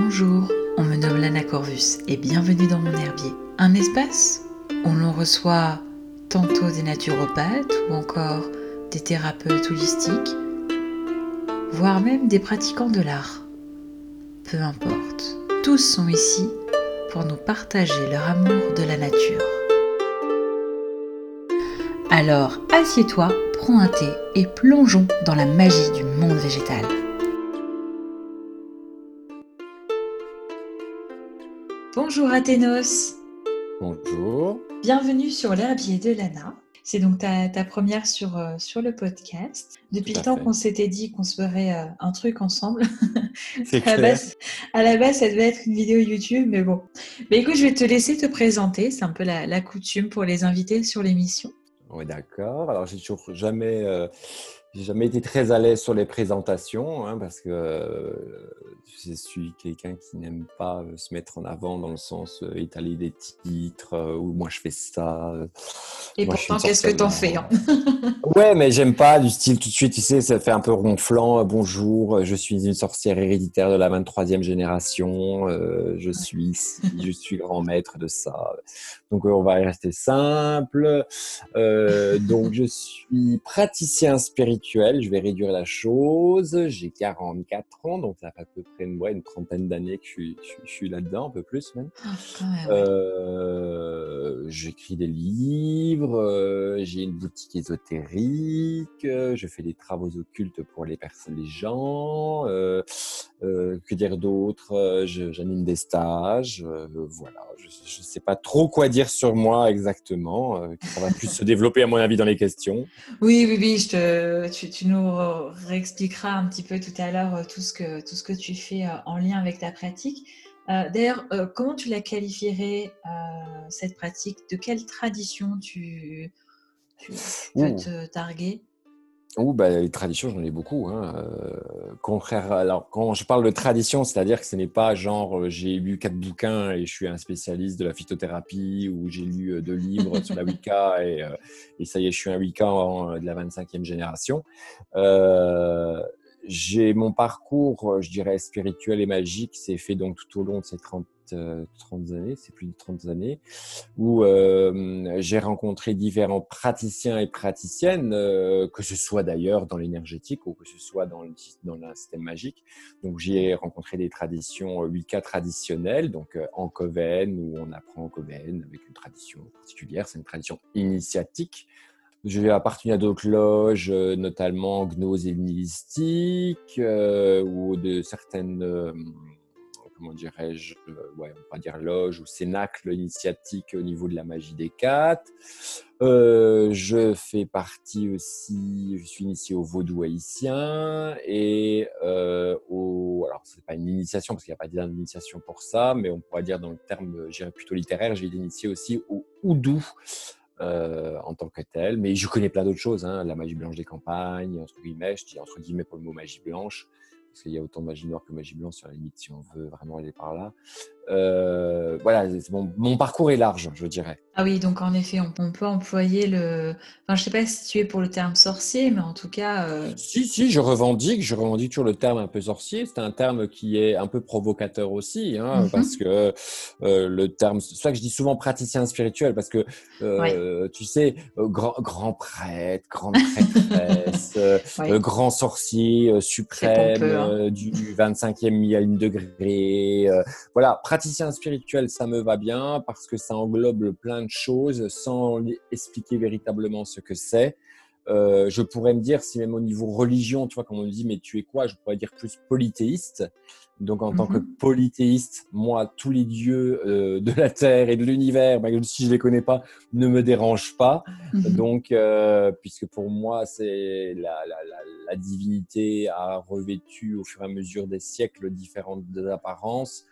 Bonjour, on me nomme Lana Corvus et bienvenue dans mon herbier. Un espace où l'on reçoit tantôt des naturopathes ou encore des thérapeutes holistiques, voire même des pratiquants de l'art. Peu importe, tous sont ici pour nous partager leur amour de la nature. Alors assieds-toi, prends un thé et plongeons dans la magie du monde végétal. Bonjour Athénos. Bonjour. Bienvenue sur l'herbier de Lana. C'est donc ta, première sur, euh, sur le podcast. Depuis le temps qu'on s'était dit qu'on se ferait euh, un truc ensemble. C'est à, la base, à la base, ça devait être une vidéo YouTube, mais bon. Mais écoute, je vais te laisser te présenter. C'est un peu la, coutume pour les invités sur l'émission. Oui, d'accord. Alors, j'ai toujours jamais, euh, jamais été très à l'aise sur les présentations hein, parce que je suis quelqu'un qui n'aime pas euh, se mettre en avant dans le sens euh, étaler des titres euh, ou moi je fais ça. Et pourtant, qu'est-ce que t'en fais hein? Ouais, mais j'aime pas du style tout de suite, tu sais, ça fait un peu ronflant. Bonjour, je suis une sorcière héréditaire de la 23e génération. je suis je suis grand maître de ça. Donc, on va rester simple. donc, je suis praticien spirituel. Je vais réduire la chose. J'ai 44 ans, donc ça fait à peu près une, trentaine d'années que je suis, là-dedans, un peu plus même. Ah, euh, j'écris des livres, euh, j'ai une boutique ésotérique, euh, je fais des travaux occultes pour les personnes, les gens. que dire d'autre? J'anime des stages. voilà, je ne sais pas trop quoi dire sur moi exactement. ça va plus se développer à mon avis dans les questions. Oui, oui, oui. Je te, tu, tu, nous réexpliqueras un petit peu tout à l'heure tout ce que tout ce que tu fais euh, en lien avec ta pratique. Euh, d'ailleurs, euh, comment tu la qualifierais, cette pratique? De quelle tradition tu, peux te targuer Ouh, bah, les traditions, j'en ai beaucoup. Hein. contraire, alors quand je parle de tradition, c'est-à-dire que ce n'est pas genre j'ai lu quatre bouquins et je suis un spécialiste de la phytothérapie ou j'ai lu deux livres sur la Wicca et, et, ça y est, je suis un Wicca de la 25e génération j'ai mon parcours, euh, je dirais, spirituel et magique, s'est fait donc tout au long de ces 30, 30 euh, années, c'est plus de 30 années, où euh, j'ai rencontré différents praticiens et praticiennes, que ce soit d'ailleurs dans l'énergétique ou que ce soit dans le, dans le système magique. Donc j'ai rencontré des traditions Wicca traditionnelles, donc en Coven, où on apprend en Coven avec une tradition particulière, c'est une tradition initiatique j'ai appartenu à d'autres loges, euh, notamment gnose et nihilistique, euh, ou de certaines, euh, comment dirais-je, ouais, on va dire loges ou cénacles initiatiques au niveau de la magie des quatre. je fais partie aussi, je suis initié au vaudou haïtien et au, alors c'est pas une initiation parce qu'il n'y a pas d'initiation pour ça, mais on pourrait dire dans le terme, j'irais plutôt littéraire, j'ai été initié aussi au oudou. Euh, en tant que tel. Mais je connais plein d'autres choses, hein. la magie blanche des campagnes, entre guillemets, je dis entre guillemets pour le mot magie blanche, parce qu'il y a autant de magie noire que magie blanche sur la limite si on veut vraiment aller par là. Euh, voilà, mon, parcours est large, je dirais. Ah oui, donc en effet, on, peut employer le. Enfin, je sais pas si tu es pour le terme sorcier, mais en tout cas. Euh, si, si, je revendique, je revendique toujours le terme un peu sorcier. C'est un terme qui est un peu provocateur aussi, hein, mhm. parce que euh, le terme. C'est ça que je dis souvent praticien spirituel, parce que tu sais, grand, grand prêtre, grande prêtresse, grand sorcier suprême hein. du 25e millième degré. voilà, praticien spirituel, ça me va bien parce que ça englobe plein de choses sans expliquer véritablement ce que c'est. Euh, je pourrais me dire, si même au niveau religion, tu vois, quand on me dit, mais tu es quoi Je pourrais dire plus polythéiste. Donc, en tant que mhm. polythéiste, moi, tous les dieux euh, de la terre et de l'univers, même si je les connais pas, ne me dérangent pas. Mhm. Donc, euh, puisque pour moi, c'est la, la, la, la, divinité a revêtu au fur et à mesure des siècles différentes apparences.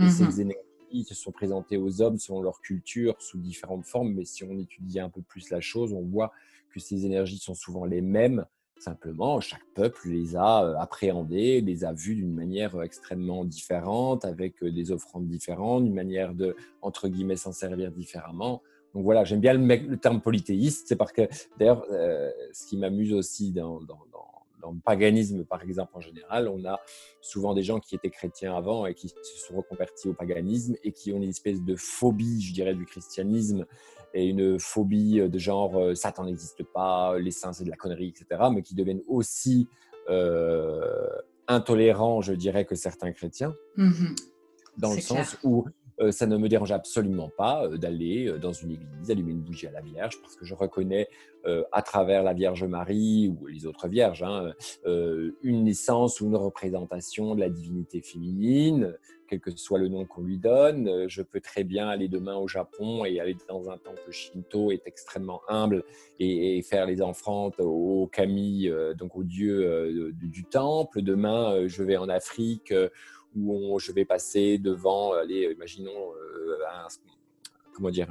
Et ces mhm. énergies se sont présentées aux hommes selon leur culture sous différentes formes. Mais si on étudie un peu plus la chose, on voit que ces énergies sont souvent les mêmes Simplement, chaque peuple les a euh, appréhendés, les a vus d'une manière euh, extrêmement différente, avec euh, des offrandes différentes, une manière de, entre guillemets, s'en servir différemment. Donc voilà, j'aime bien le, terme polythéiste, c'est parce que, d'ailleurs, ce qui m'amuse aussi dans le paganisme, par exemple, en général, on a souvent des gens qui étaient chrétiens avant et qui se sont reconvertis au paganisme et qui ont une espèce de phobie, je dirais, du christianisme et une phobie de genre euh, Satan n'existe pas, les saints c'est de la connerie, etc., mais qui deviennent aussi euh, intolérants, je dirais, que certains chrétiens, mmh dans le sens où euh, ça ne me dérange absolument pas euh, d'aller euh, dans une église, allumer une bougie à la Vierge, parce que je reconnais à travers la Vierge Marie ou les autres Vierges hein, une naissance ou une représentation de la divinité féminine, quel que soit le nom qu'on lui donne. Je peux très bien aller demain au Japon et aller dans un temple shinto, est extrêmement humble, et, faire les offrandes au kami, donc au dieu du, temple. Demain, je vais en Afrique où je vais passer devant, allez, imaginons, euh, un, comment dire,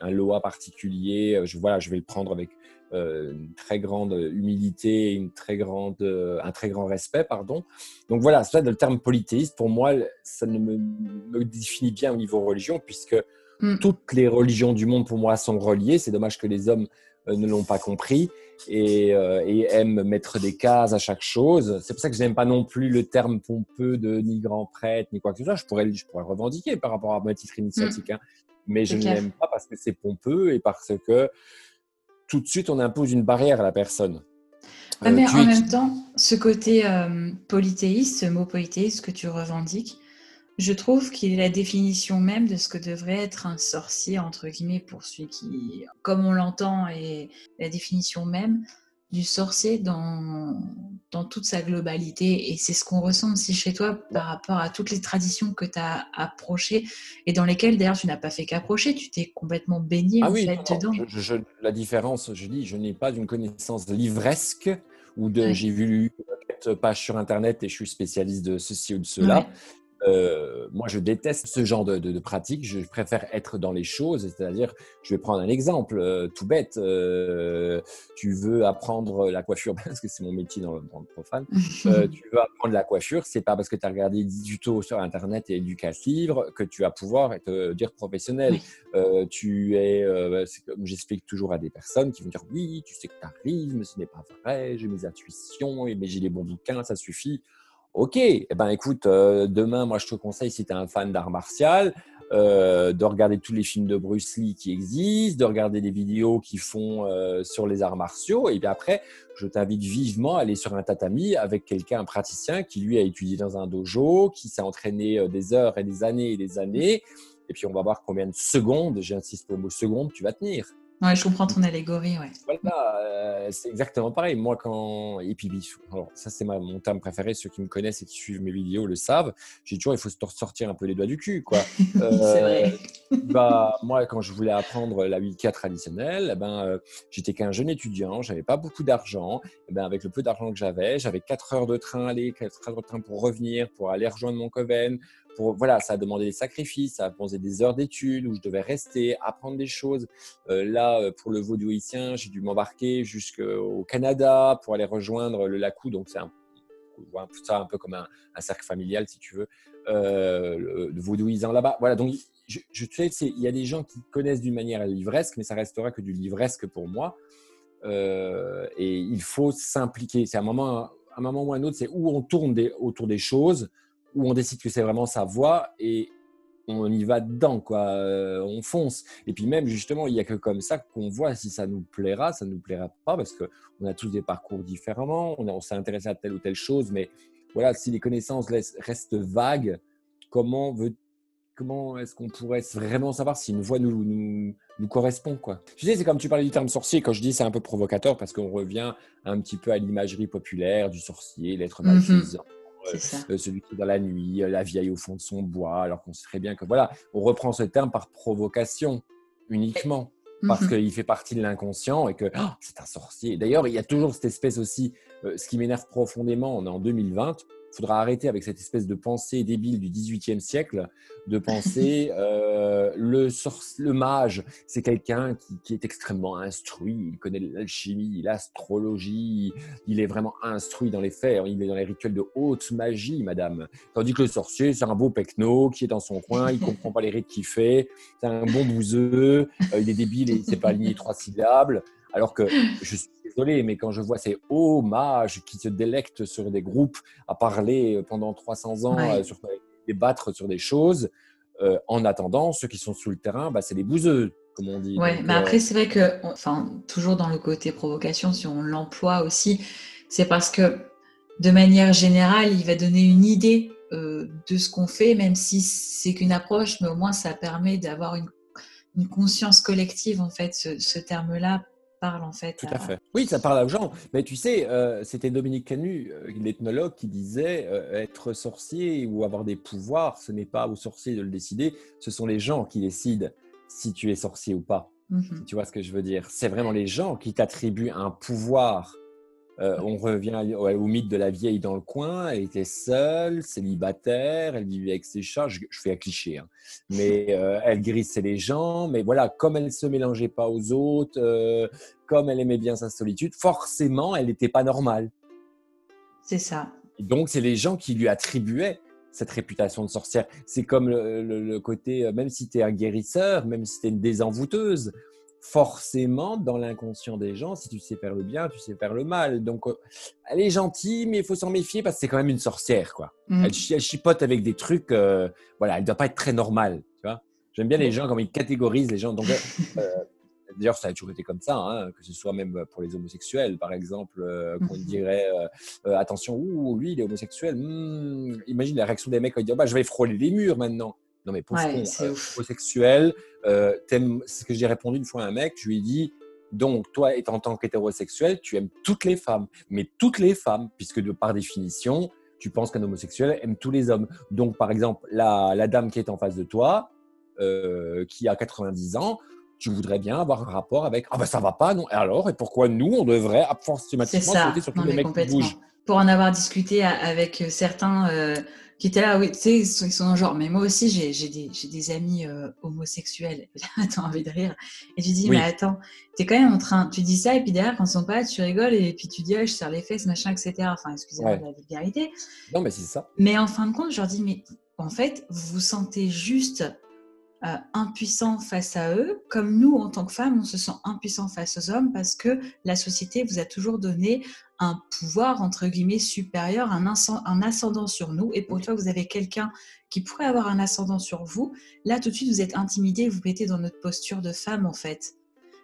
un, loa particulier. Je, voilà, je vais le prendre avec euh, une très grande humilité, une très grande, euh, un très grand respect, pardon. Donc voilà, ça, le terme polythéiste, pour moi, ça ne me, me définit bien au niveau religion, puisque mm. toutes les religions du monde, pour moi, sont reliées. C'est dommage que les hommes euh, ne l'ont pas compris euh, et, aiment mettre des cases à chaque chose. C'est pour ça que je n'aime pas non plus le terme pompeux de ni grand prêtre, ni quoi que ce soit. Je pourrais, je pourrais revendiquer par rapport à ma titre initiatique, mm. hein. mais je ne l'aime pas parce que c'est pompeux et parce que tout de suite on impose une barrière à la personne. Euh, mais en même temps, ce côté polythéiste, ce mot polythéiste que tu revendiques, je trouve qu'il est la définition même de ce que devrait être un sorcier, entre guillemets, pour celui qui, comme on l'entend, est la définition même du sorcier dans, dans toute sa globalité. Et c'est ce qu'on ressent aussi chez toi par rapport à toutes les traditions que tu as approchées et dans lesquelles, d'ailleurs, tu n'as pas fait qu'approcher, tu t'es complètement baigné ah oui, dedans. la différence, je dis, je n'ai pas une connaissance livresque ou de j'ai vu quatre pages sur Internet et je suis spécialiste de ceci ou de cela. Euh, moi, je déteste ce genre de, de, pratique. Je préfère être dans les choses. C'est-à-dire, je vais prendre un exemple euh, tout bête. Euh, tu veux apprendre la coiffure, parce que c'est mon métier dans, dans le profane. tu veux apprendre la coiffure, c'est pas parce que tu as regardé 10 tutos sur Internet et éducatif que tu vas pouvoir être dire professionnel. tu es, comme j'explique toujours à des personnes qui vont dire oui, tu sais que tu arrives, mais ce n'est pas vrai. J'ai mes intuitions, mais j'ai les bons bouquins, ça suffit. Ok, eh ben écoute, euh, demain, moi je te conseille, si tu es un fan d'art martial, euh, de regarder tous les films de Bruce Lee qui existent, de regarder des vidéos qui font euh, sur les arts martiaux. Et puis après, je t'invite vivement à aller sur un tatami avec quelqu'un, un praticien qui lui a étudié dans un dojo, qui s'est entraîné des heures et des années et des années. Et puis on va voir combien de secondes, j'insiste pour le mot seconde, tu vas tenir. Ouais, je comprends ton allégorie, ouais. Voilà, euh, c'est exactement pareil. Moi, quand. Et puis, alors, ça, c'est mon terme préféré. Ceux qui me connaissent et qui suivent mes vidéos le savent. J'ai toujours, il faut se sortir un peu les doigts du cul, quoi. c'est vrai. Euh, bah, moi, quand je voulais apprendre la Wicca traditionnelle, eh ben, euh, j'étais qu'un jeune étudiant, j'avais pas beaucoup d'argent. Eh ben, avec le peu d'argent que j'avais, j'avais 4 heures de train aller, 4 heures de train pour revenir, pour aller rejoindre mon coven, voilà, ça a demandé des sacrifices, ça a posé des heures d'études où je devais rester, apprendre des choses. Euh, là, euh, pour le vaudouïtien, j'ai dû m'embarquer jusqu'au Canada pour aller rejoindre le Lacou. Donc, c'est un, ça un peu comme un, cercle familial, si tu veux, euh, le, vaudouisant là-bas. Voilà, donc je, sais, il y a des gens qui connaissent d'une manière livresque, mais ça restera que du livresque pour moi. et il faut s'impliquer. C'est un moment, un moment ou un autre, c'est où on tourne autour des choses où on décide que c'est vraiment sa voix et on y va dedans, quoi. Euh, on fonce. Et puis même, justement, il n'y a que comme ça qu'on voit si ça nous plaira, ça ne nous plaira pas, parce qu'on a tous des parcours différemment, on, on s'est intéressé à telle ou telle chose, mais voilà, si les connaissances restent vagues, comment veut comment est-ce qu'on pourrait vraiment savoir si une voix nous, nous, nous correspond quoi? Tu sais, c'est comme tu parlais du terme sorcier, quand je dis c'est un peu provocateur parce qu'on revient un petit peu à l'imagerie populaire du sorcier, l'être malfaisant. Euh, celui qui est dans la nuit, euh, la vieille au fond de son bois, alors qu'on sait très bien que voilà, on reprend ce terme par provocation uniquement parce mhm. qu'il fait partie de l'inconscient et que oh, c'est un sorcier. D'ailleurs, il y a toujours cette espèce aussi, euh, ce qui m'énerve profondément, on est en 2020, il faudra arrêter avec cette espèce de pensée débile du XVIIIe siècle, de penser euh, le, le mage, c'est quelqu'un qui, est extrêmement instruit, il connaît l'alchimie, l'astrologie, il est vraiment instruit dans les faits, il est dans les rituels de haute magie, madame. Tandis que le sorcier, c'est un beau pecno qui est dans son coin, il comprend pas les rites qu'il fait, c'est un bon bouseux, euh, il est débile et il sait pas aligner trois syllabes. Alors que je suis désolé, mais quand je vois ces hauts mages qui se délectent sur des groupes à parler pendant 300 ans, à sur, débattre sur des choses, euh, en attendant, ceux qui sont sous le terrain, bah, c'est les bouseux, comme on dit. Oui, mais euh, après, c'est vrai que, enfin, toujours dans le côté provocation, si on l'emploie aussi, c'est parce que de manière générale, il va donner une idée euh, de ce qu'on fait, même si c'est qu'une approche, mais au moins ça permet d'avoir une, conscience collective, en fait, ce, terme-là parle en fait. Tout à, fait. Oui, ça parle aux gens. Mais tu sais, euh, c'était Dominique Canu, euh, l'ethnologue, qui disait être sorcier ou avoir des pouvoirs, ce n'est pas aux sorciers de le décider, ce sont les gens qui décident si tu es sorcier ou pas. Mhm. Tu vois ce que je veux dire? C'est vraiment les gens qui t'attribuent un pouvoir euh, on revient au, mythe de la vieille dans le coin. Elle était seule, célibataire, elle vivait avec ses chats. Je, fais un cliché, hein. mais euh, elle grissait les gens. Mais voilà, comme elle ne se mélangeait pas aux autres, euh, comme elle aimait bien sa solitude, forcément, elle n'était pas normale. C'est ça. donc, c'est les gens qui lui attribuaient cette réputation de sorcière. C'est comme le, côté, même si tu es un guérisseur, même si tu es une désenvoûteuse, forcément, dans l'inconscient des gens, si tu sais faire le bien, tu sais faire le mal. Donc, euh, elle est gentille, mais il faut s'en méfier parce que c'est quand même une sorcière, quoi. Mm. Elle, chipote avec des trucs, euh, voilà, elle ne doit pas être très normale, tu vois. J'aime bien les gens, comme ils catégorisent les gens. Donc, euh, d'ailleurs, ça a toujours été comme ça, hein, que ce soit même pour les homosexuels, par exemple, qu'on mm-hmm. dirait attention, ouh, lui, il est homosexuel. Hmm, imagine la réaction des mecs quand ils disent bah, je vais frôler les murs maintenant. Non, mais pour ouais, euh, homosexuel, euh, c'est ce que j'ai répondu une fois à un mec. Je lui ai dit donc, toi, en tant qu'hétérosexuel, tu aimes toutes les femmes, mais toutes les femmes, puisque de, par définition, tu penses qu'un homosexuel aime tous les hommes. Donc, par exemple, la, la dame qui est en face de toi, euh, qui a 90 ans, tu voudrais bien avoir un rapport avec ah ben ça va pas non et alors et pourquoi nous on devrait forcément sauter sur tous les mecs qui bougent pour en avoir discuté avec certains qui étaient là, oui, tu sais, ils sont, genre, mais moi aussi, j'ai des, des, amis euh, homosexuels. T'as envie de rire. Et tu dis, mais attends, t'es quand même en train, tu dis ça, et puis derrière, quand ils sont pas, tu rigoles, et puis tu dis, oh, je serre les fesses, machin, etc. Enfin, excusez-moi de la vulgarité. Non, mais c'est ça. Mais en fin de compte, je leur dis, mais en fait, vous vous sentez juste euh, impuissant face à eux, comme nous, en tant que femmes, on se sent impuissant face aux hommes parce que la société vous a toujours donné un pouvoir, entre guillemets, supérieur, un, un ascendant sur nous. Et pour une fois que vous avez quelqu'un qui pourrait avoir un ascendant sur vous, là, tout de suite, vous êtes intimidé, vous mettez dans notre posture de femme, en fait.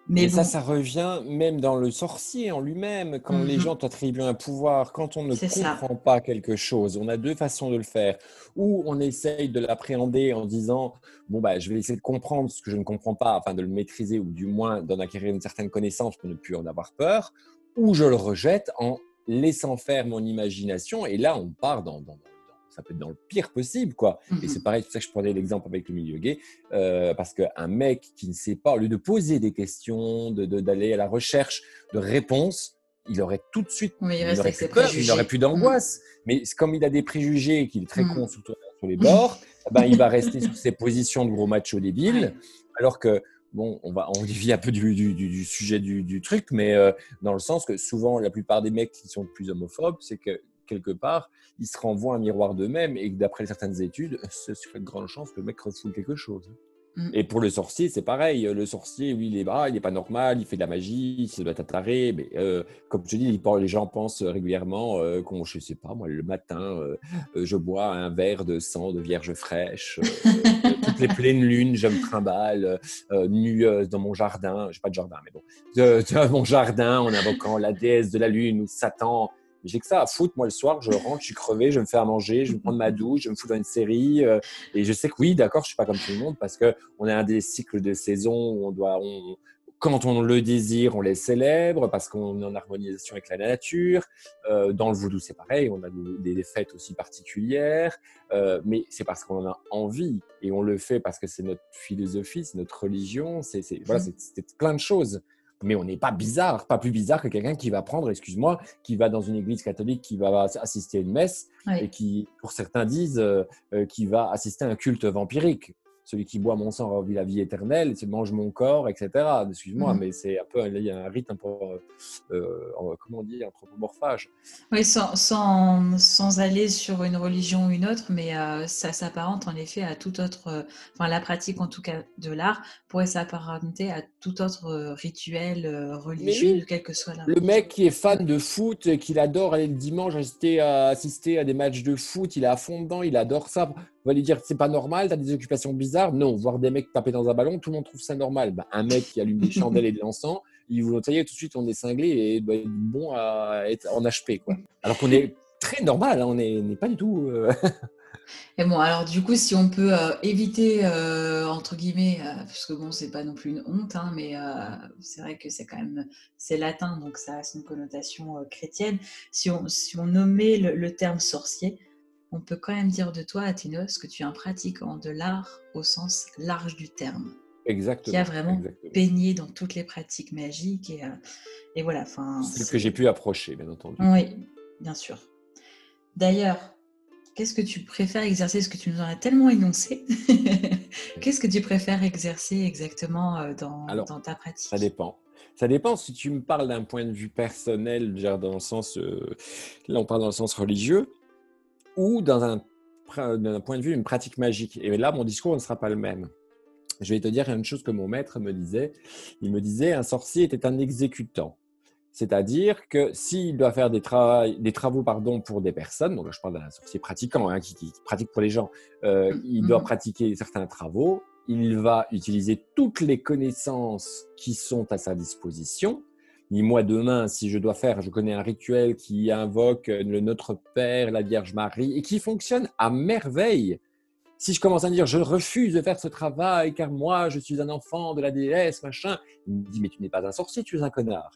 Mais ça, ça revient même dans le sorcier en lui-même, quand les mhm. gens t'attribuent un pouvoir, quand on ne comprend pas quelque chose. On a deux façons de le faire. Ou on essaye de l'appréhender en disant, bon, bah, je vais essayer de comprendre ce que je ne comprends pas, afin de le maîtriser, ou du moins d'en acquérir une certaine connaissance pour ne plus en avoir peur ou je le rejette en laissant faire mon imagination. Et là, on part dans, ça peut être dans le pire possible, quoi. Et c'est mhm. pareil, c'est pour ça que je prenais l'exemple avec le milieu gay, euh, parce qu'un mec qui ne sait pas, au lieu de poser des questions, d'aller de, à la recherche de réponses, il aurait tout de suite, il, il n'aurait plus d'angoisse. Mais comme il a des préjugés et qu'il est très mhm. con sur, les bords, eh ben, il va rester sur ses positions de gros macho débile, alors que bon, on va, on dévie un peu du, sujet du, truc, mais euh, dans le sens que souvent, la plupart des mecs qui sont plus homophobes, c'est que quelque part, ils se renvoient un miroir d'eux-mêmes et que d'après certaines études, ce serait de grande chance que le mec refoule quelque chose. Mm. Et pour le sorcier, c'est pareil. Le sorcier, oui, il est bras, il n'est pas normal, il fait de la magie, il doit être taré. Mais euh, comme je dis, les gens pensent régulièrement euh, qu'on, je sais pas, moi, le matin, euh, je bois un verre de sang de vierge fraîche. toutes les pleines lunes, je me trimballe nu dans mon jardin. Je n'ai pas de jardin, mais bon. dans mon jardin, en invoquant la déesse de la lune ou Satan j'ai que ça à foutre. Moi, le soir, je rentre, je suis crevé, je vais me faire manger, je vais prendre ma douche, je vais me foutre dans une série. Euh, et je sais que oui, d'accord, je suis pas comme tout le monde parce que on a un des cycles de saison où on doit, quand on le désire, on les célèbre parce qu'on est en harmonisation avec la nature. Euh, dans le voodoo, c'est pareil, on a des, fêtes aussi particulières, euh, mais c'est parce qu'on en a envie et on le fait parce que c'est notre philosophie, c'est notre religion, c'est voilà, c'est plein de choses mais on n'est pas bizarre, pas plus bizarre que quelqu'un qui va prendre, excuse-moi, qui va dans une église catholique, qui va assister à une messe et qui, pour certains, disent euh, euh, qu'il va assister à un culte vampirique. Celui qui boit mon sang aura la vie éternelle, c'est mange mon corps, etc. Excuse-moi, mmh. mais c'est un peu il y a un rite un peu, euh, comment dit, anthropomorphage. Oui, sans, sans, sans, aller sur une religion ou une autre, mais euh, ça s'apparente en effet à tout autre, euh, enfin la pratique en tout cas de l'art pourrait s'apparenter à tout autre rituel religieux, quel que soit la. Le mec qui est fan de foot, qu'il adore aller le dimanche assister à, assister à des matchs de foot, il est à fond dedans, il adore ça. On va lui dire c'est pas normal, tu as des occupations bizarres. Non, voir des mecs taper dans un ballon, tout le monde trouve ça normal. Ben, un mec qui allume des chandelles et de l'encens, il vous tout de suite on est cinglé et doit être bon à être en HP. Quoi. Alors qu'on est très normal, hein, on n'est pas du tout. Euh, et bon, alors du coup, si on peut euh, éviter, euh, entre guillemets, parce que bon, c'est pas non plus une honte, hein, mais c'est vrai que c'est quand même, c'est latin, donc ça a une connotation chrétienne. Si on, si on nommait le terme sorcier, on peut quand même dire de toi, Athénos, que tu es un pratiquant de l'art au sens large du terme. Exactement. Qui a vraiment baigné dans toutes les pratiques magiques. Et, euh, voilà. C'est ce que j'ai pu approcher, bien entendu. Oui, bien sûr. D'ailleurs, qu'est-ce que tu préfères exercer? Ce que tu nous en as tellement énoncé? qu'est-ce que tu préfères exercer exactement euh, dans, dans ta pratique? Ça dépend. Ça dépend si tu me parles d'un point de vue personnel, dans le sens, euh, là on parle dans le sens religieux ou dans un, point de vue une pratique magique. Et là, mon discours ne sera pas le même. Je vais te dire une chose que mon maître me disait. Il me disait un sorcier était un exécutant. C'est-à-dire que s'il doit faire des, des travaux pardon, pour des personnes, donc là je parle d'un sorcier pratiquant hein, qui, pratique pour les gens, euh, il doit mmh. pratiquer certains travaux, il va utiliser toutes les connaissances qui sont à sa disposition, ni moi demain, si je dois faire, je connais un rituel qui invoque le Notre Père, la Vierge Marie, et qui fonctionne à merveille. Si je commence à dire je refuse de faire ce travail car moi je suis un enfant de la déesse, machin, il me dit mais tu n'es pas un sorcier, tu es un connard.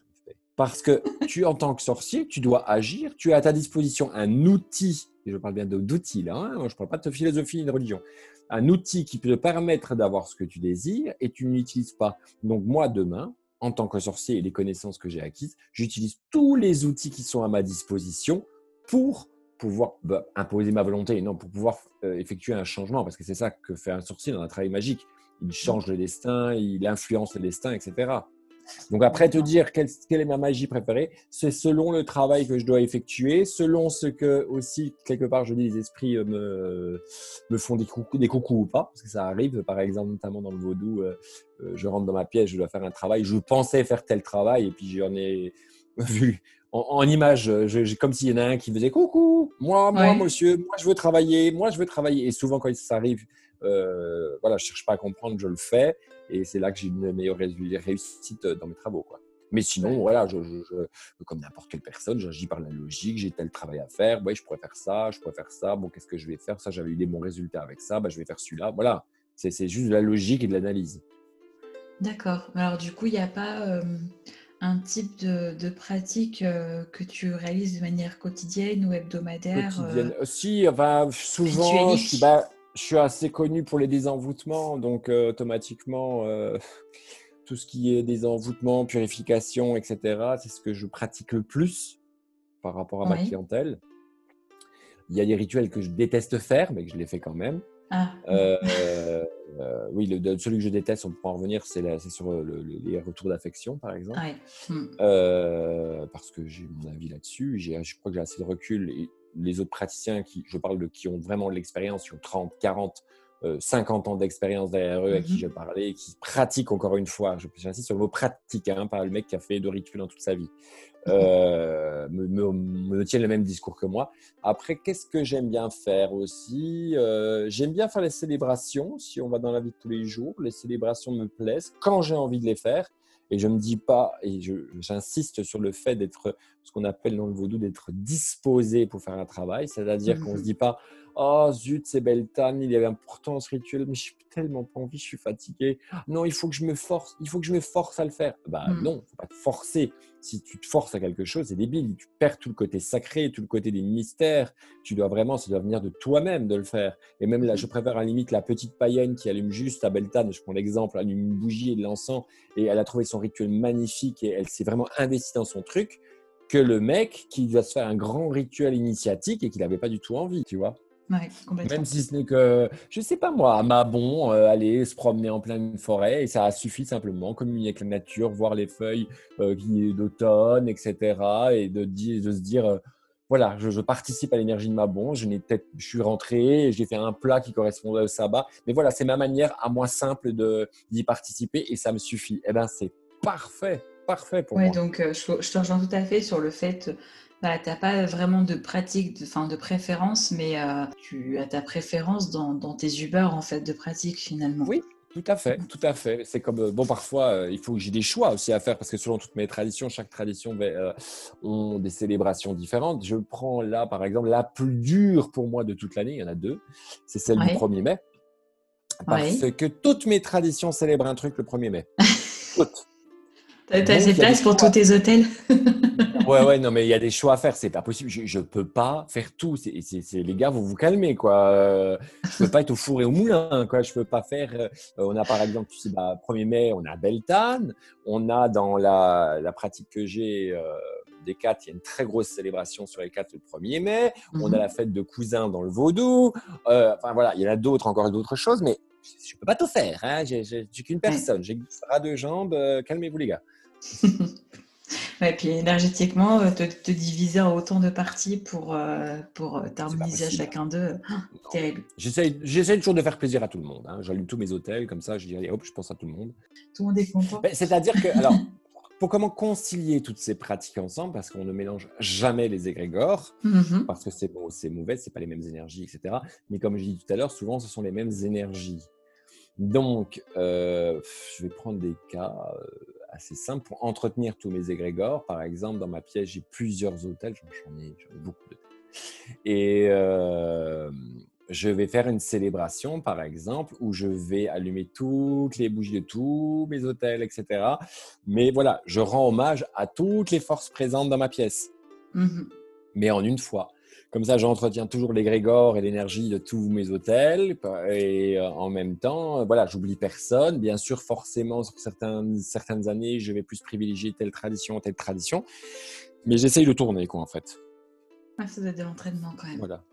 Parce que tu, en tant que sorcier, tu dois agir, tu as à ta disposition un outil, et je parle bien d'outils là, hein, je ne parle pas de philosophie ni de religion, un outil qui peut te permettre d'avoir ce que tu désires et tu ne l'utilises pas. Donc moi demain, en tant que sorcier et les connaissances que j'ai acquises, j'utilise tous les outils qui sont à ma disposition pour pouvoir bah, imposer ma volonté, non, pour pouvoir euh, effectuer un changement, parce que c'est ça que fait un sorcier dans un travail magique. Il change le destin, il influence le destin, etc. Donc après, te dire quelle, est ma magie préférée, c'est selon le travail que je dois effectuer, selon ce que aussi, quelque part, je dis, les esprits euh, me, me font des coucous, des coucous ou pas, parce que ça arrive, par exemple, notamment dans le vaudou, euh, euh, je rentre dans ma pièce, je dois faire un travail, je pensais faire tel travail, et puis j'en ai vu en, image, comme s'il y en a un qui faisait coucou, moi, moi, monsieur, moi je veux travailler, moi je veux travailler. Et souvent quand ça arrive, voilà, je cherche pas à comprendre, je le fais. Et c'est là que j'ai une meilleure réussite dans mes travaux. Quoi. Mais sinon, voilà, je, comme n'importe quelle personne, j'agis par la logique, j'ai tel travail à faire, ouais, je pourrais faire ça, je pourrais faire ça, bon, qu'est-ce que je vais faire? Ça, j'avais eu des bons résultats avec ça, bah, je vais faire celui-là. Voilà, c'est juste de la logique et de l'analyse. D'accord. Alors, du coup, il n'y a pas euh, un type de, pratique euh, que tu réalises de manière quotidienne ou hebdomadaire Quotidienne. Euh, si, enfin, souvent, je suis, bah, je suis assez connu pour les désenvoûtements, donc euh, automatiquement, euh, tout ce qui est désenvoûtement, purification, etc., c'est ce que je pratique le plus par rapport à ma clientèle. Il y a des rituels que je déteste faire, mais que je les fais quand même. Ah. Euh, oui, le, celui que je déteste, on peut en revenir, c'est sur les retours d'affection, par exemple. Hmm. parce que j'ai mon avis là-dessus. Je crois que j'ai assez de recul. Et les autres praticiens qui, je parle de qui ont vraiment de l'expérience, qui ont 30, 40, 50 ans d'expérience derrière eux, à qui mmh je parlais, qui pratiquent encore une fois, j'insiste sur le mot pratique, hein, pas le mec qui a fait de rituels dans toute sa vie, mmh euh, me, me, tiennent le même discours que moi. Après, qu'est-ce que j'aime bien faire aussi? Euh, J'aime bien faire les célébrations, si on va dans la vie de tous les jours. Les célébrations me plaisent quand j'ai envie de les faire. Et je ne me dis pas, et j'insiste sur le fait d'être ce qu'on appelle dans le vaudou d'être disposé pour faire un travail, c'est-à-dire qu'on ne se mmh dit pas Oh zut, c'est Beltane, il y avait pourtant ce rituel, mais je suis tellement pas envie, je suis fatigué. Non, il faut que je me force, il faut que je me force à le faire. Bah mmh. non, faut pas te forcer. Si tu te forces à quelque chose, c'est débile. Tu perds tout le côté sacré, tout le côté des mystères. Tu dois vraiment, ça doit venir de toi-même de le faire. Et même là, je préfère à la limite la petite païenne qui allume juste à Beltane, je prends l'exemple, allume une bougie et de l'encens et elle a trouvé son rituel magnifique et elle s'est vraiment investie dans son truc que le mec qui doit se faire un grand rituel initiatique et qu'il n'avait pas du tout envie, tu vois. Même si ce n'est que, je ne sais pas moi, à Mabon, euh, aller se promener en pleine forêt, et ça a suffi simplement, communier avec la nature, voir les feuilles euh, d'automne, etc. Et de, de se dire, euh, voilà, je, participe à l'énergie de Mabon, je, je suis rentré, j'ai fait un plat qui correspondait au sabbat. Mais voilà, c'est ma manière à moi simple d'y participer et ça me suffit. Eh bien, c'est parfait, parfait pour moi. donc je, je te rejoins tout à fait sur le fait bah, tu n'as pas vraiment de pratique, de, fin, de préférence, mais euh, tu as ta préférence dans, dans, tes Uber en fait de pratique finalement. Oui, tout à fait, tout à fait. C'est comme euh, bon parfois euh, il faut que j'ai des choix aussi à faire parce que selon toutes mes traditions, chaque tradition ben, ont des célébrations différentes. Je prends là par exemple la plus dure pour moi de toute l'année, il y en a deux, c'est celle du 1er mai. Parce que toutes mes traditions célèbrent un truc le 1er mai. toutes. Tu as assez de place pour tous tes hôtels Ouais, ouais, non, mais il y a des choix à faire. C'est pas possible. Je, ne peux pas faire tout. C'est, les gars, vous vous calmez, quoi. Euh, je peux pas être au four et au moulin, quoi. Je peux pas faire. Euh, on a par exemple, tu sais, bah, 1er mai, on a Beltane. On a dans la, la pratique que j'ai. Euh, des quatre, il y a une très grosse célébration sur les quatre le 1er mai. On a mhm. la fête de cousins dans le vaudou. enfin voilà, il y en a d'autres, encore d'autres choses, mais je ne peux pas tout faire. Hein. J'ai qu'une personne, j'ai deux jambes. Calmez-vous, les gars. Et puis énergétiquement, euh, te, diviser en autant de parties pour, euh, pour euh, t'harmoniser à chacun d'eux, terrible. J'essaie toujours de faire plaisir à tout le monde. Hein. J'allume tous mes hôtels, comme ça, je dis, hop, je pense à tout le monde. Tout le monde est content. Ben, c'est-à-dire que, alors, pour comment concilier toutes ces pratiques ensemble, parce qu'on ne mélange jamais les égrégores, mm-hmm. parce que c'est bon, c'est mauvais, c'est pas les mêmes énergies, etc. Mais comme je dis tout à l'heure, souvent, ce sont les mêmes énergies. Donc, je vais prendre des cas assez simple pour entretenir tous mes égrégores. Par exemple, dans ma pièce, j'ai plusieurs hôtels, j'en ai, beaucoup de Et euh, je vais faire une célébration, par exemple, où je vais allumer toutes les bougies de tous mes hôtels, etc. Mais voilà, je rends hommage à toutes les forces présentes dans ma pièce. Mmh Mais en une fois. Comme ça, j'entretiens toujours l'égrégore et l'énergie de tous mes hôtels. Et euh, en même temps, voilà, j'oublie personne. Bien sûr, forcément, sur certaines, certaines années, je vais plus privilégier telle tradition, telle tradition. Mais j'essaye de tourner, quoi, en fait. Ah, ça doit être de l'entraînement quand même. Voilà.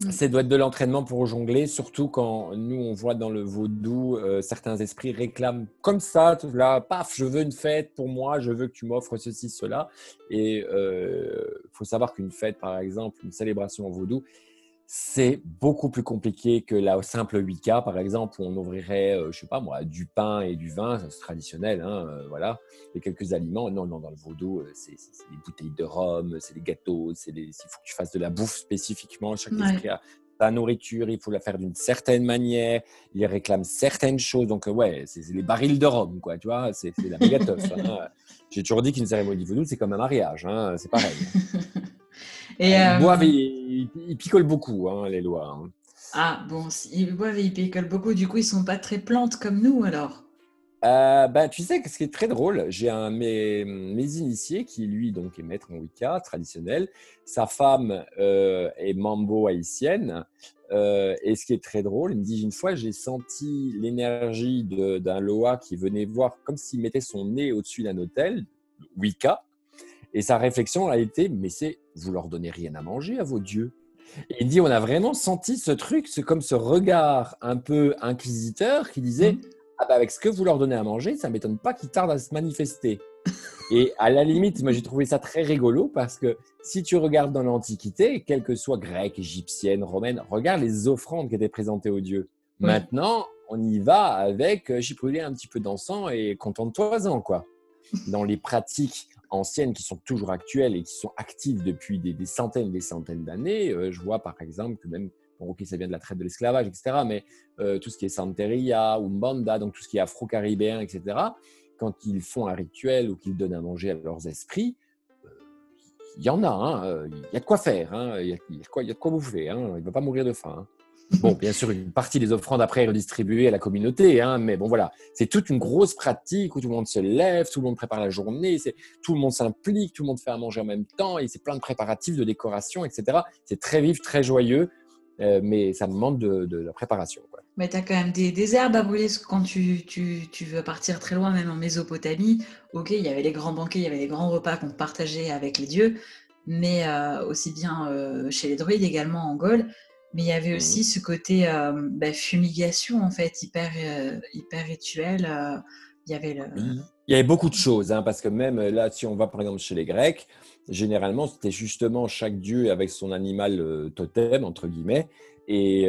Mm. Ça doit être de l'entraînement pour jongler, surtout quand nous, on voit dans le vaudou, euh, certains esprits réclament comme ça, là, paf, je veux une fête pour moi, je veux que tu m'offres ceci, cela. Et il euh, faut savoir qu'une fête, par exemple, une célébration en vaudou, c'est beaucoup plus compliqué que la simple Wicca, par exemple, où on ouvrirait, euh, je sais pas moi, du pain et du vin, c'est traditionnel, hein, voilà, et quelques aliments. Non, non, dans le vaudou, c'est des bouteilles de rhum, c'est des gâteaux, c'est il faut que tu fasses de la bouffe spécifiquement. Chaque esprit a sa nourriture, il faut la faire d'une certaine manière, il réclame certaines choses. Donc, ouais, c'est les barils de rhum, quoi, tu vois, c'est la méga hein. J'ai toujours dit qu'une cérémonie vaudou, c'est comme un mariage, hein, c'est pareil. Et, ils euh, boivent, ils, picolent beaucoup, hein, les lois. Hein. Ah, bon, ils boivent et ils picolent beaucoup, du coup, ils sont pas très plantes comme nous, alors euh, ben, tu sais, ce qui est très drôle, j'ai un mes, mes initiés qui, lui, donc, est maître en Wicca traditionnel. Sa femme euh, est mambo haïtienne. et ce qui est très drôle, il me dit une fois, j'ai senti l'énergie d'un Loa qui venait voir comme s'il mettait son nez au-dessus d'un hôtel, Wicca. Et sa réflexion a été, mais c'est, vous leur donnez rien à manger à vos dieux. Et il dit, on a vraiment senti ce truc, c'est comme ce regard un peu inquisiteur qui disait, mmh. ah bah avec ce que vous leur donnez à manger, ça m'étonne pas qu'ils tardent à se manifester. Et à la limite, moi j'ai trouvé ça très rigolo parce que si tu regardes dans l'Antiquité, quelle que soit grecque, égyptienne, romaine, regarde les offrandes qui étaient présentées aux dieux. Maintenant, on y va avec euh, j'ai brûlé un petit peu d'encens et contente-toi-en, quoi. Dans les pratiques anciennes qui sont toujours actuelles et qui sont actives depuis des, centaines des centaines d'années. Euh, je vois par exemple que même, bon, ok, ça vient de la traite de l'esclavage, etc., mais euh, tout ce qui est Santeria ou Mbanda, donc tout ce qui est afro-caribéen, etc., quand ils font un rituel ou qu'ils donnent à manger à leurs esprits, euh, il y en a, hein, il y a de quoi faire, hein, il y, de quoi, il y a de quoi bouffer, hein, il ne va pas mourir de faim. Bon, bien sûr, une partie des offrandes après est redistribuée à la communauté, hein, mais bon, voilà. C'est toute une grosse pratique où tout le monde se lève, tout le monde prépare la journée, tout le monde s'implique, tout le monde fait à manger en même temps, et c'est plein de préparatifs, de décoration, etc. C'est très vif, très joyeux, euh, mais ça demande de, la préparation. Mais tu as quand même des, herbes à brûler quand tu, tu, tu, veux partir très loin, même en Mésopotamie. Ok, il y avait les grands banquets, il y avait les grands repas qu'on partageait avec les dieux, mais euh, aussi bien euh, chez les druides également en Gaule mais il y avait aussi mmh. ce côté bah, fumigation, en fait, hyper, hyper rituel. il y avait le... Il y avait beaucoup de choses, hein, parce que même là, si on va par exemple chez les Grecs, généralement, c'était justement chaque dieu avec son animal totem, entre guillemets, et,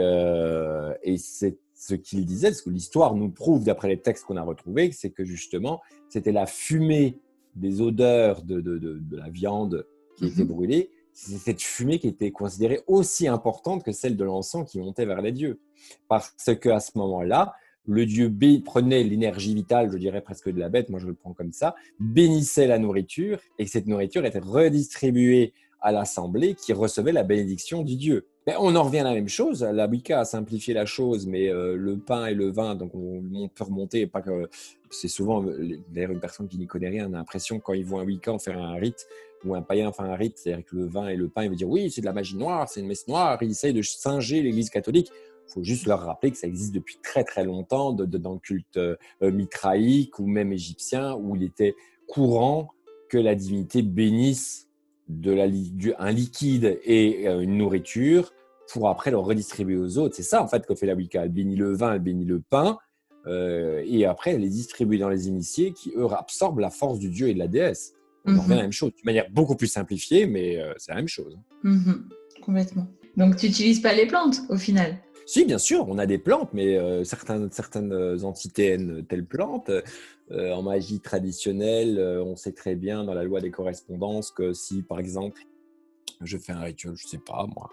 et c'est ce qu'il disait, ce que l'histoire nous prouve d'après les textes qu'on a retrouvés, c'est que justement, c'était la fumée des odeurs de, de, de, la viande qui était mmh brûlée, c'est cette fumée qui était considérée aussi importante que celle de l'encens qui montait vers les dieux. Parce qu'à ce moment-là, le dieu B prenait l'énergie vitale, je dirais presque de la bête, moi je le prends comme ça, bénissait la nourriture et cette nourriture était redistribuée à l'assemblée qui recevait la bénédiction du dieu. Mais on en revient à la même chose. La Wicca a simplifié la chose, mais euh, le pain et le vin, donc on, peut remonter. C'est souvent d'ailleurs une personne qui n'y connaît rien a l'impression quand ils voient un Wiccan faire un rite ou un païen faire un rite, c'est-à-dire que le vin et le pain, il veut dire oui, c'est de la magie noire, c'est une messe noire. Ils essayent de singer l'Église catholique. Il faut juste leur rappeler que ça existe depuis très très longtemps dans le culte euh, mitraïque ou même égyptien, où il était courant que la divinité bénisse un liquide et euh, une nourriture pour après le redistribuer aux autres. C'est ça en fait que fait la Wicca. Elle bénit le vin, elle bénit le pain, euh, et après elle les distribue dans les initiés qui eux absorbent la force du dieu et de la déesse. On revient à la même chose, de manière beaucoup plus simplifiée, mais euh, c'est la même chose. Mhm. Complètement. Donc tu n'utilises pas les plantes au final? Si, bien sûr, on a des plantes, mais certaines, certaines entités aiment telles plantes. Euh, en magie traditionnelle, euh, on sait très bien dans la loi des correspondances que si, par exemple, je fais un rituel, je ne sais pas moi,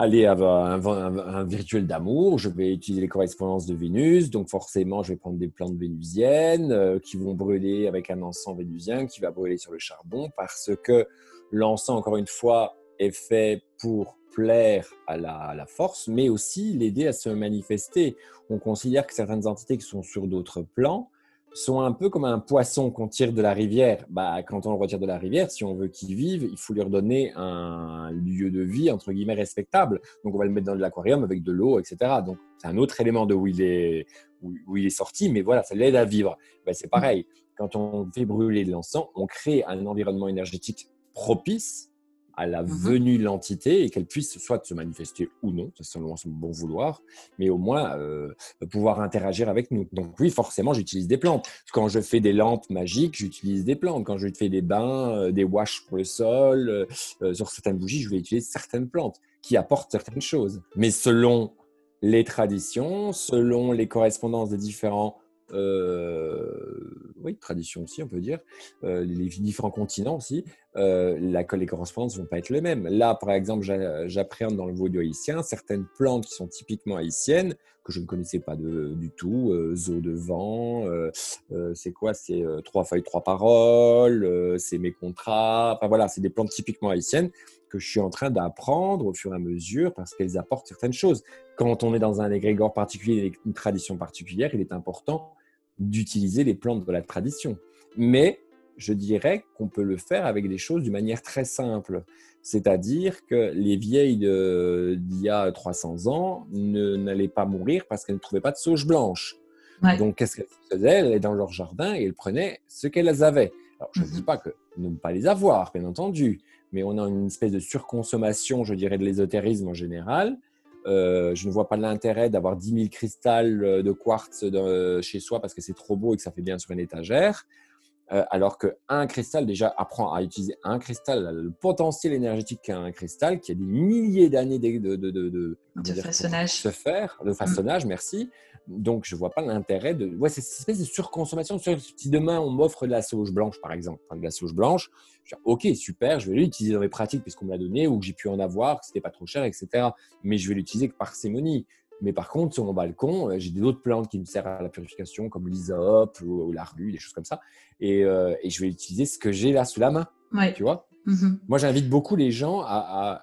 aller avoir un, rituel d'amour, je vais utiliser les correspondances de Vénus, donc forcément je vais prendre des plantes vénusiennes euh, qui vont brûler avec un encens vénusien qui va brûler sur le charbon parce que l'encens, encore une fois, est fait pour plaire à la, à la force, mais aussi l'aider à se manifester. On considère que certaines entités qui sont sur d'autres plans, sont un peu comme un poisson qu'on tire de la rivière. Bah, quand on le retire de la rivière, si on veut qu'il vive, il faut lui redonner un lieu de vie, entre guillemets, respectable. Donc, on va le mettre dans de l'aquarium avec de l'eau, etc. Donc, c'est un autre élément de où il est, où, il est sorti, mais voilà, ça l'aide à vivre. Bah, c'est pareil. Quand on fait brûler de l'encens, on crée un environnement énergétique propice à la mmh venue de l'entité et qu'elle puisse soit se manifester ou non, c'est selon son bon vouloir, mais au moins euh, pouvoir interagir avec nous. Donc oui, forcément, j'utilise des plantes. Quand je fais des lampes magiques, j'utilise des plantes. Quand je fais des bains, euh, des washes pour le sol, euh, sur certaines bougies, je vais utiliser certaines plantes qui apportent certaines choses. Mais selon les traditions, selon les correspondances des différents euh, oui, tradition aussi, on peut dire, euh, les différents continents aussi, euh, la, les correspondances ne vont pas être les mêmes. Là, par exemple, j'appréhende dans le vaudou haïtien certaines plantes qui sont typiquement haïtiennes, que je ne connaissais pas du tout, euh, zo de vent, c'est quoi? C'est trois feuilles, trois paroles, c'est mes contrats, enfin voilà, c'est des plantes typiquement haïtiennes que je suis en train d'apprendre au fur et à mesure parce qu'elles apportent certaines choses. Quand on est dans un égrégore particulier, une tradition particulière, il est important d'utiliser les plantes de la tradition. Mais je dirais qu'on peut le faire avec des choses d'une manière très simple. C'est-à-dire que les vieilles d'il y a 300 ans n'allaient pas mourir parce qu'elles ne trouvaient pas de sauge blanche. Donc, qu'est-ce qu'elles faisaient? Elles allaient dans leur jardin et elles prenaient ce qu'elles avaient. Alors, je ne dis mhm. pas que ne pas les avoir, bien entendu, mais on a une espèce de surconsommation, je dirais, de l'ésotérisme en général, euh, je ne vois pas l'intérêt d'avoir 10 000 cristals euh, de quartz chez soi parce que c'est trop beau et que ça fait bien sur une étagère. Euh, alors qu'un cristal, déjà, apprend à utiliser un cristal, le potentiel énergétique qu'a un cristal, qui a des milliers d'années de, de, de, de, de façonnage. se faire, de façonnage, merci. Donc, je ne vois pas l'intérêt de. Ouais, c'est cette espèce de surconsommation. Si demain, on m'offre de la sauge blanche, par exemple, de la sauge blanche, je dis, OK, super, je vais l'utiliser dans mes pratiques puisqu'on me l'a donné ou que j'ai pu en avoir, que ce n'était pas trop cher, etc. Mais je vais l'utiliser que par sémonie. Mais par contre, sur mon balcon, euh, j'ai d'autres plantes qui me servent à la purification, comme l'hysope ou, la rue, des choses comme ça. Et, euh, et, je vais utiliser ce que j'ai là sous la main. Tu vois mm-hmm. Moi, j'invite beaucoup les gens à,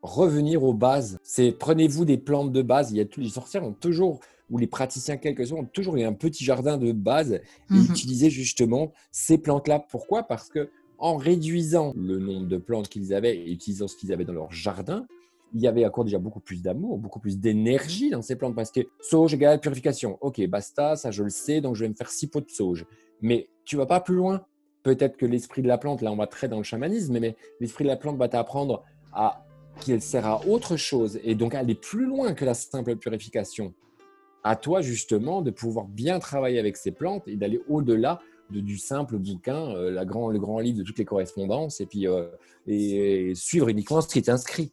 revenir aux bases. C'est prenez-vous des plantes de base. Il y a tous les sorcières ont toujours où les praticiens, quels que soient, ont toujours eu un petit jardin de base et mhm. utiliser justement ces plantes-là. Pourquoi? Parce que en réduisant le nombre de plantes qu'ils avaient et utilisant ce qu'ils avaient dans leur jardin, il y avait encore déjà beaucoup plus d'amour, beaucoup plus d'énergie dans ces plantes parce que sauge égale purification. Ok, basta, ça je le sais, donc je vais me faire six pots de sauge. Mais tu vas pas plus loin. Peut-être que l'esprit de la plante, là on va très dans le chamanisme, mais l'esprit de la plante va t'apprendre à qu'elle sert à autre chose et donc aller plus loin que la simple purification. À toi justement de pouvoir bien travailler avec ces plantes et d'aller au-delà de, du simple bouquin, euh, grand, le grand livre de toutes les correspondances et puis euh, et, suivre uniquement ce qui est inscrit.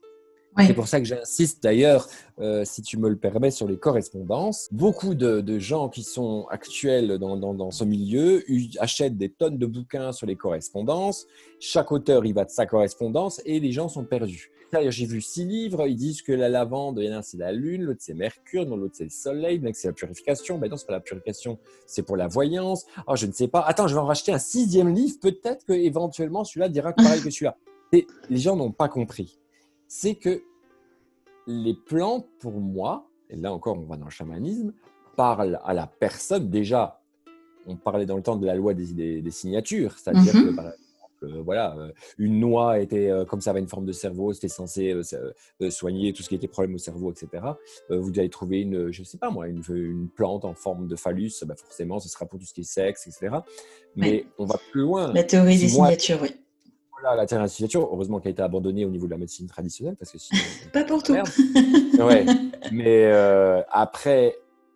C'est pour ça que j'insiste d'ailleurs, euh, si tu me le permets, sur les correspondances. Beaucoup de, gens qui sont actuels dans, dans, ce milieu achètent des tonnes de bouquins sur les correspondances. Chaque auteur y va de sa correspondance et les gens sont perdus. J'ai vu six livres, ils disent que la lavande, il y en a c'est la lune, l'autre c'est Mercure, l'autre c'est le soleil, l'autre c'est la purification. Ben non, c'est pas la purification, c'est pour la voyance. Ah, je ne sais pas. Attends, je vais en racheter un sixième livre, peut-être que éventuellement celui-là dira pareil que celui-là. Et les gens n'ont pas compris c'est que les plantes, pour moi, et là encore on va dans le chamanisme, parlent à la personne. Déjà, on parlait dans le temps de la loi des, signatures, c'est-à-dire que mhm. par exemple, euh, voilà, euh, une noix était, euh, comme ça avait une forme de cerveau, c'était censé soigner tout ce qui était problème au cerveau, etc. vous allez trouver une, je sais pas moi, une, plante en forme de phallus, bah forcément, ce sera pour tout ce qui est sexe, etc. Mais on va plus loin. La théorie des signatures, oui la terre heureusement qu'elle a été abandonnée au niveau de la médecine traditionnelle, parce que sinon, Pas pour tout. ouais. Mais euh, après,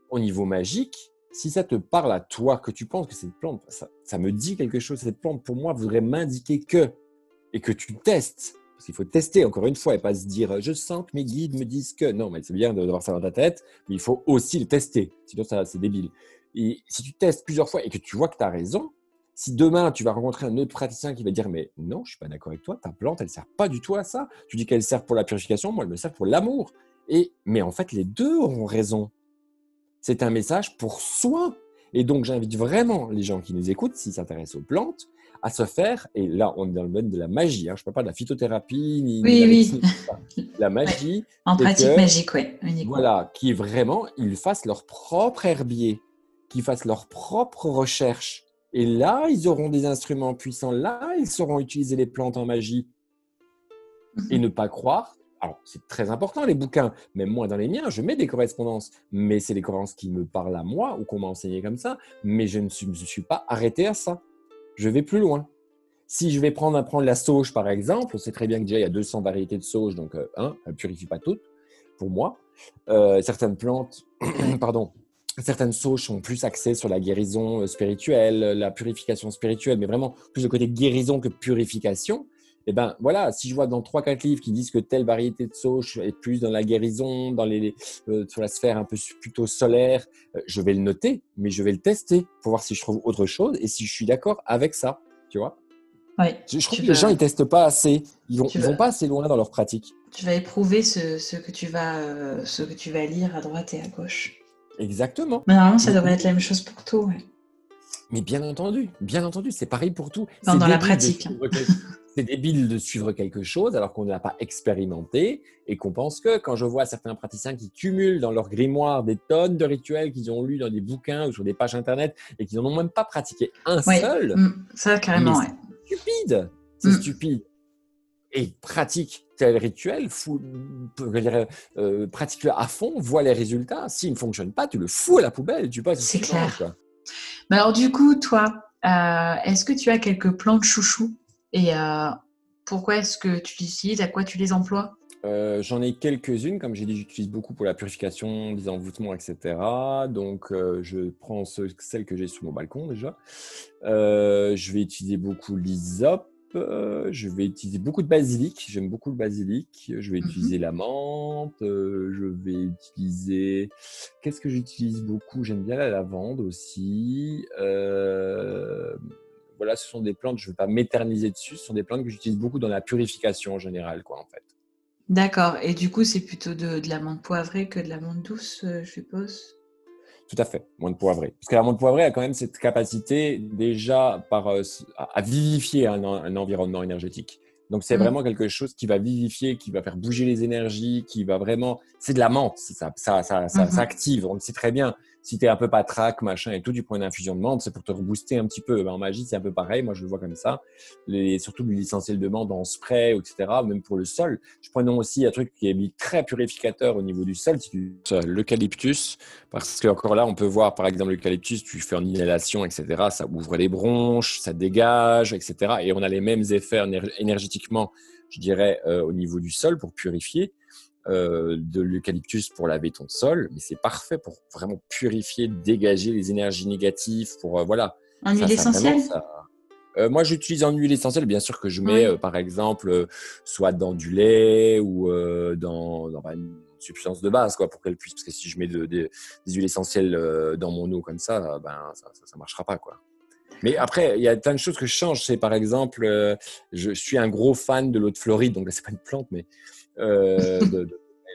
au niveau magique, si ça te parle à toi, que tu penses que cette plante, ça, me dit quelque chose, cette plante, pour moi, voudrait m'indiquer que, et que tu testes, parce qu'il faut tester encore une fois et pas se dire je sens que mes guides me disent que. Non, mais c'est bien d'avoir ça dans ta tête, mais il faut aussi le tester. Sinon, ça, c'est débile. Et si tu testes plusieurs fois et que tu vois que tu as raison, si demain, tu vas rencontrer un autre praticien qui va dire Mais non, je suis pas d'accord avec toi, ta plante, elle ne sert pas du tout à ça. Tu dis qu'elle sert pour la purification, moi, elle me sert pour l'amour. Et, mais en fait, les deux auront raison. C'est un message pour soi. Et donc, j'invite vraiment les gens qui nous écoutent, s'ils s'intéressent aux plantes, à se faire, et là, on est dans le domaine de la magie, hein, je ne parle pas de la phytothérapie, ni oui, oui. la magie. En pratique magique, oui. Voilà, qui vraiment, ils fassent leur propre herbier, qu'ils fassent leur propre recherche, et là, ils auront des instruments puissants. Là, ils sauront utiliser les plantes en magie. Et mhm. ne pas croire. Alors, c'est très important, les bouquins. Même moi, dans les miens, je mets des correspondances. Mais c'est des correspondances qui me parlent à moi ou qu'on m'a enseigné comme ça. Mais je ne suis, pas arrêté à ça. Je vais plus loin. Si je vais prendre, la sauge, par exemple, on sait très bien que déjà, il y a 200 variétés de sauge. Donc, euh, un, elle ne purifie pas toutes, pour moi. Euh, certaines plantes, pardon, Certaines sauges sont plus axées sur la guérison euh, spirituelle, la purification spirituelle, mais vraiment plus le côté guérison que purification. Et eh ben voilà, si je vois dans trois quatre livres qui disent que telle variété de sauge est plus dans la guérison, dans les euh, sur la sphère un peu plutôt solaire, euh, je vais le noter, mais je vais le tester pour voir si je trouve autre chose et si je suis d'accord avec ça, tu vois. Je, trouve que les gens ils testent pas assez, ils vont, vont pas assez loin dans leur pratique. Tu vas éprouver ce, ce que tu vas ce que tu vas lire à droite et à gauche. Exactement. Mais normalement, ça devrait être la même chose pour tout. Mais bien entendu, bien entendu, c'est pareil pour tout. dans la pratique. C'est débile de suivre quelque chose alors qu'on ne l'a pas expérimenté et qu'on pense que quand je vois certains praticiens qui cumulent dans leur grimoire des tonnes de rituels qu'ils ont lus dans des bouquins ou sur des pages internet et qu'ils n'en ont même pas pratiqué un seul. Mm. ça, carrément, C'est stupide. C'est mm. stupide et pratique tel rituel, fou, euh, pratique-le à fond, vois les résultats. S'il ne fonctionne pas, tu le fous à la poubelle, tu passes. C'est clair. Mais alors du coup, toi, euh, est-ce que tu as quelques plantes chouchou et euh, pourquoi est-ce que tu les utilises À quoi tu les emploies? J'en ai quelques-unes, comme j'ai dit, j'utilise beaucoup pour la purification, des envoûtements, etc. Donc, je prends celles que j'ai sous mon balcon déjà. je vais utiliser beaucoup l'isop, euh, je vais utiliser beaucoup de basilic. J'aime beaucoup le basilic. Je vais mmh utiliser la menthe. Euh, je vais utiliser. Qu'est-ce que j'utilise beaucoup? J'aime bien la lavande aussi. Euh, voilà, ce sont des plantes. Je ne vais pas m'éterniser dessus. Ce sont des plantes que j'utilise beaucoup dans la purification en général, quoi, en fait. D'accord. Et du coup, c'est plutôt de, de la menthe poivrée que de la menthe douce, je suppose? Tout à fait, de poivrée. Parce que la menthe poivrée a quand même cette capacité déjà par, euh, à vivifier un, environnement énergétique. Donc c'est mmh. vraiment quelque chose qui va vivifier, qui va faire bouger les énergies, qui va vraiment... C'est de la menthe, ça, ça, ça, ça, ça mmh active, on le sait très bien si tu es un peu patraque, machin et tout, du point d'infusion de menthe, c'est pour te rebooster un petit peu. Ben, en magie, c'est un peu pareil. Moi, je le vois comme ça. Les, surtout l'huile essentielle de menthe en spray, etc. Même pour le sol. Je prends aussi un truc qui est très purificateur au niveau du sol. L'eucalyptus, parce que encore là, on peut voir, par exemple, l'eucalyptus, tu fais en inhalation, etc. Ça ouvre les bronches, ça dégage, etc. Et on a les mêmes effets énergétiquement je dirais, au niveau du sol pour purifier. De l'eucalyptus pour laver ton sol, mais c'est parfait pour vraiment purifier, dégager les énergies négatives, pour voilà. Un huile essentielle? moi, j'utilise en huile essentielle, bien sûr que je mets, par exemple, soit dans du lait ou dans, dans une substance de base, quoi, pour qu'elle puisse. Parce que si je mets des huiles essentielles dans mon eau comme ça, ben ça, ça, marchera pas, quoi. Mais après, il y a plein de choses que je change. C'est par exemple, je suis un gros fan de l'eau de Floride, donc là, c'est pas une plante, mais de,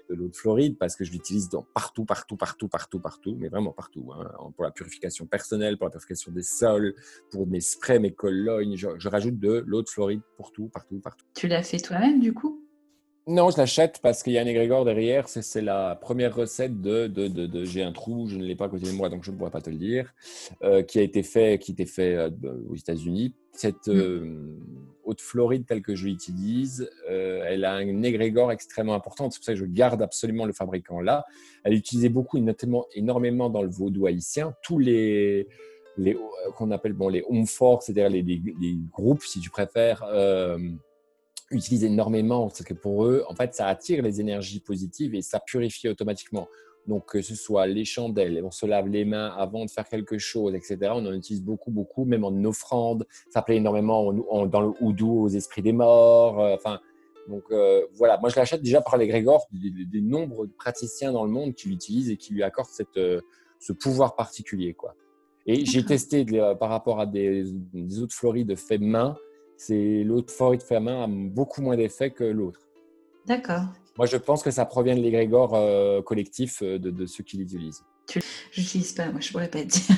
de l'eau de Floride parce que je l'utilise dans partout, partout, partout, partout, partout, mais vraiment partout. Hein. Pour la purification personnelle, pour la purification des sols, pour mes sprays, mes colognes, je, rajoute de l'eau de Floride pour tout, partout, partout. Tu l'as fait toi-même du coup? Non, je l'achète parce qu'il y a un égrégore derrière. C'est la première recette de, de, de, J'ai un trou, je ne l'ai pas à côté de moi, donc je ne pourrais pas te le dire, euh, qui a été fait, qui était fait euh, aux États-Unis. Cette mm. euh, haute Floride telle que je l'utilise, elle a un égrégore extrêmement important. C'est pour ça que je garde absolument le fabricant là. Elle est utilisée beaucoup, notamment énormément dans le vaudou haïtien. Tous les les qu'on appelle bon les home forts, c'est-à-dire les, les, les, groupes, si tu préfères utilisent énormément parce que pour eux, en fait, ça attire les énergies positives et ça purifie automatiquement. Donc, que ce soit les chandelles, on se lave les mains avant de faire quelque chose, etc. On en utilise beaucoup, beaucoup, même en offrande. Ça plaît énormément dans le houdou aux esprits des morts. Euh, enfin, donc euh, voilà, moi je l'achète déjà par les Grégor, des, nombres de praticiens dans le monde qui l'utilisent et qui lui accordent cette, euh, ce pouvoir particulier. quoi. Et j'ai testé par rapport à des, des autres florides faits main, c'est l'autre forêt de Fermin a beaucoup moins d'effet que l'autre. D'accord. Moi, je pense que ça provient de l'égrégore euh, collectif euh, de, ceux qui l'utilisent. Je n'utilise pas, moi, je pourrais pas dire.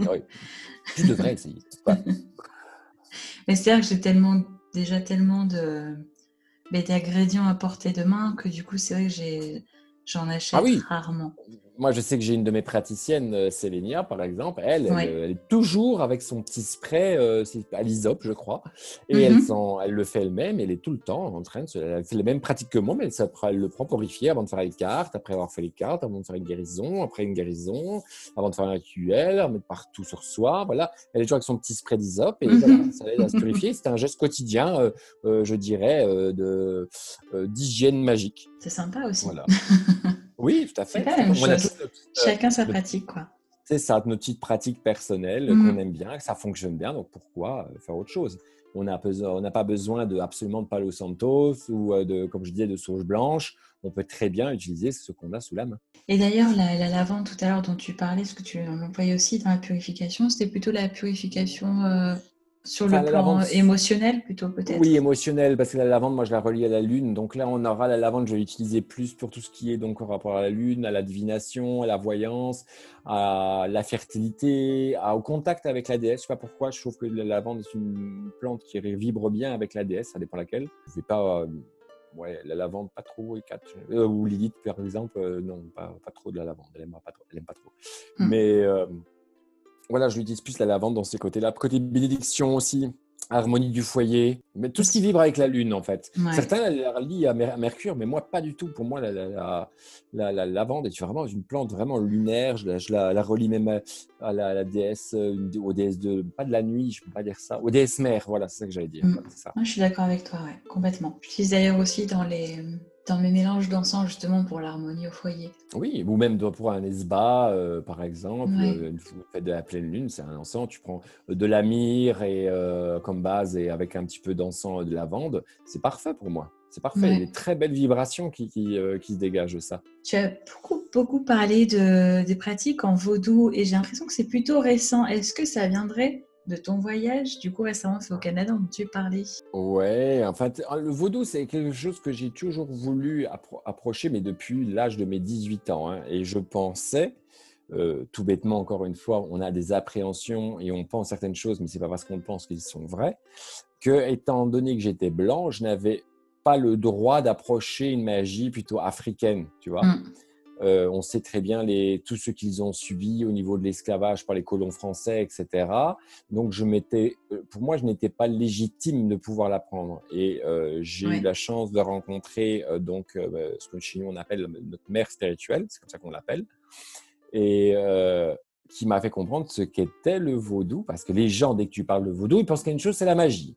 Ah oui. Tu devrais essayer. Mais c'est-à-dire que j'ai tellement, déjà tellement de, d'ingrédients à portée de main que du coup, c'est vrai que j'en achète ah rarement moi, je sais que j'ai une de mes praticiennes, euh, Sélénia, par exemple. Elle, elle, est toujours avec son petit spray, euh, à l'isop, je crois. Et elle, mm-hmm. elle, le fait elle-même. Elle est tout le temps en train de se. Elle fait les mêmes pratiques que moi, mais elle, elle, le prend purifier avant de faire les cartes, après avoir fait les cartes, avant de faire une guérison, après une guérison, avant de faire un rituel, mettre partout sur soi. Voilà. Elle est toujours avec son petit spray d'isop et mm-hmm. ça aide à se purifier. C'est un geste quotidien, euh, je dirais, de d'hygiène magique. C'est sympa aussi. Voilà. Oui, tout à fait. Chacun sa pratique, quoi. C'est ça, nos petites pratiques personnelles mm. qu'on aime bien, que ça fonctionne bien, donc pourquoi euh, faire autre chose? On n'a pas besoin de, absolument de Palo Santos ou euh, de, comme je disais, de sauge blanche. On peut très bien utiliser ce qu'on a sous la main. Et d'ailleurs, la, lavande tout à l'heure dont tu parlais, ce que tu employais aussi dans la purification, c'était plutôt la purification euh, sur le plan émotionnel plutôt peut-être Oui, émotionnel, parce que la lavande, moi je la relie à la lune. Donc là, on aura la lavande, je vais l'utiliser plus pour tout ce qui est donc en rapport à la lune, à la divination, à la voyance, à la fertilité, au contact avec la déesse. Je sais pas pourquoi, je trouve que la lavande est une plante qui vibre bien avec la déesse, ça dépend laquelle. Je vais pas... Euh, ouais, la lavande, pas trop. Euh, ou Lilith, par exemple, euh, non, pas, pas, trop de la lavande. Elle aime pas trop. Elle aime pas trop. Hmm. Mais voilà, je lui dis plus la lavande dans ces côtés-là. Côté bénédiction aussi, harmonie du foyer, mais tout ce qui vibre avec la lune en fait. Certains la relient à Mercure, mais moi pas du tout. Pour moi, la, la, lavande est vraiment une plante vraiment lunaire. Je, la, relie même à, la, déesse, euh, aux déesses de pas de la nuit, je peux pas dire ça, aux déesses mères. Voilà, c'est ça que j'allais dire. Mm. je suis d'accord avec toi, ouais, complètement. J'utilise d'ailleurs aussi dans les dans mes mélanges d'encens justement pour l'harmonie au foyer. Oui, ou même pour un esba, euh, par exemple, euh, une fête de la pleine lune, c'est un encens, tu prends euh, de la myrrhe et, comme base et avec un petit peu d'encens de lavande, c'est parfait pour moi. C'est parfait, il y a des très belles vibrations qui, qui, qui, se dégagent de ça. Tu as beaucoup, beaucoup parlé de, des pratiques en vaudou et j'ai l'impression que c'est plutôt récent. Est-ce que ça viendrait de ton voyage, du coup récemment c'est au Canada dont tu parlais. Ouais, en fait, le vaudou c'est quelque chose que j'ai toujours voulu approcher, mais depuis l'âge de mes 18 ans. Hein. et je pensais, euh, tout bêtement encore une fois, on a des appréhensions et on pense certaines choses, mais c'est pas parce qu'on pense qu'ils sont vrais, que étant donné que j'étais blanc, je n'avais pas le droit d'approcher une magie plutôt africaine, tu vois. Mm. Euh, on sait très bien les, tout ce qu'ils ont subi au niveau de l'esclavage par les colons français, etc. Donc, je m'étais, euh, pour moi, je n'étais pas légitime de pouvoir l'apprendre. Et euh, j'ai eu la chance de rencontrer donc bah, ce que chez nous on appelle notre mère spirituelle, c'est comme ça qu'on l'appelle, et qui m'a fait comprendre ce qu'était le vaudou, parce que les gens, dès que tu parles de vaudou, ils pensent qu'il y a une chose, c'est la magie.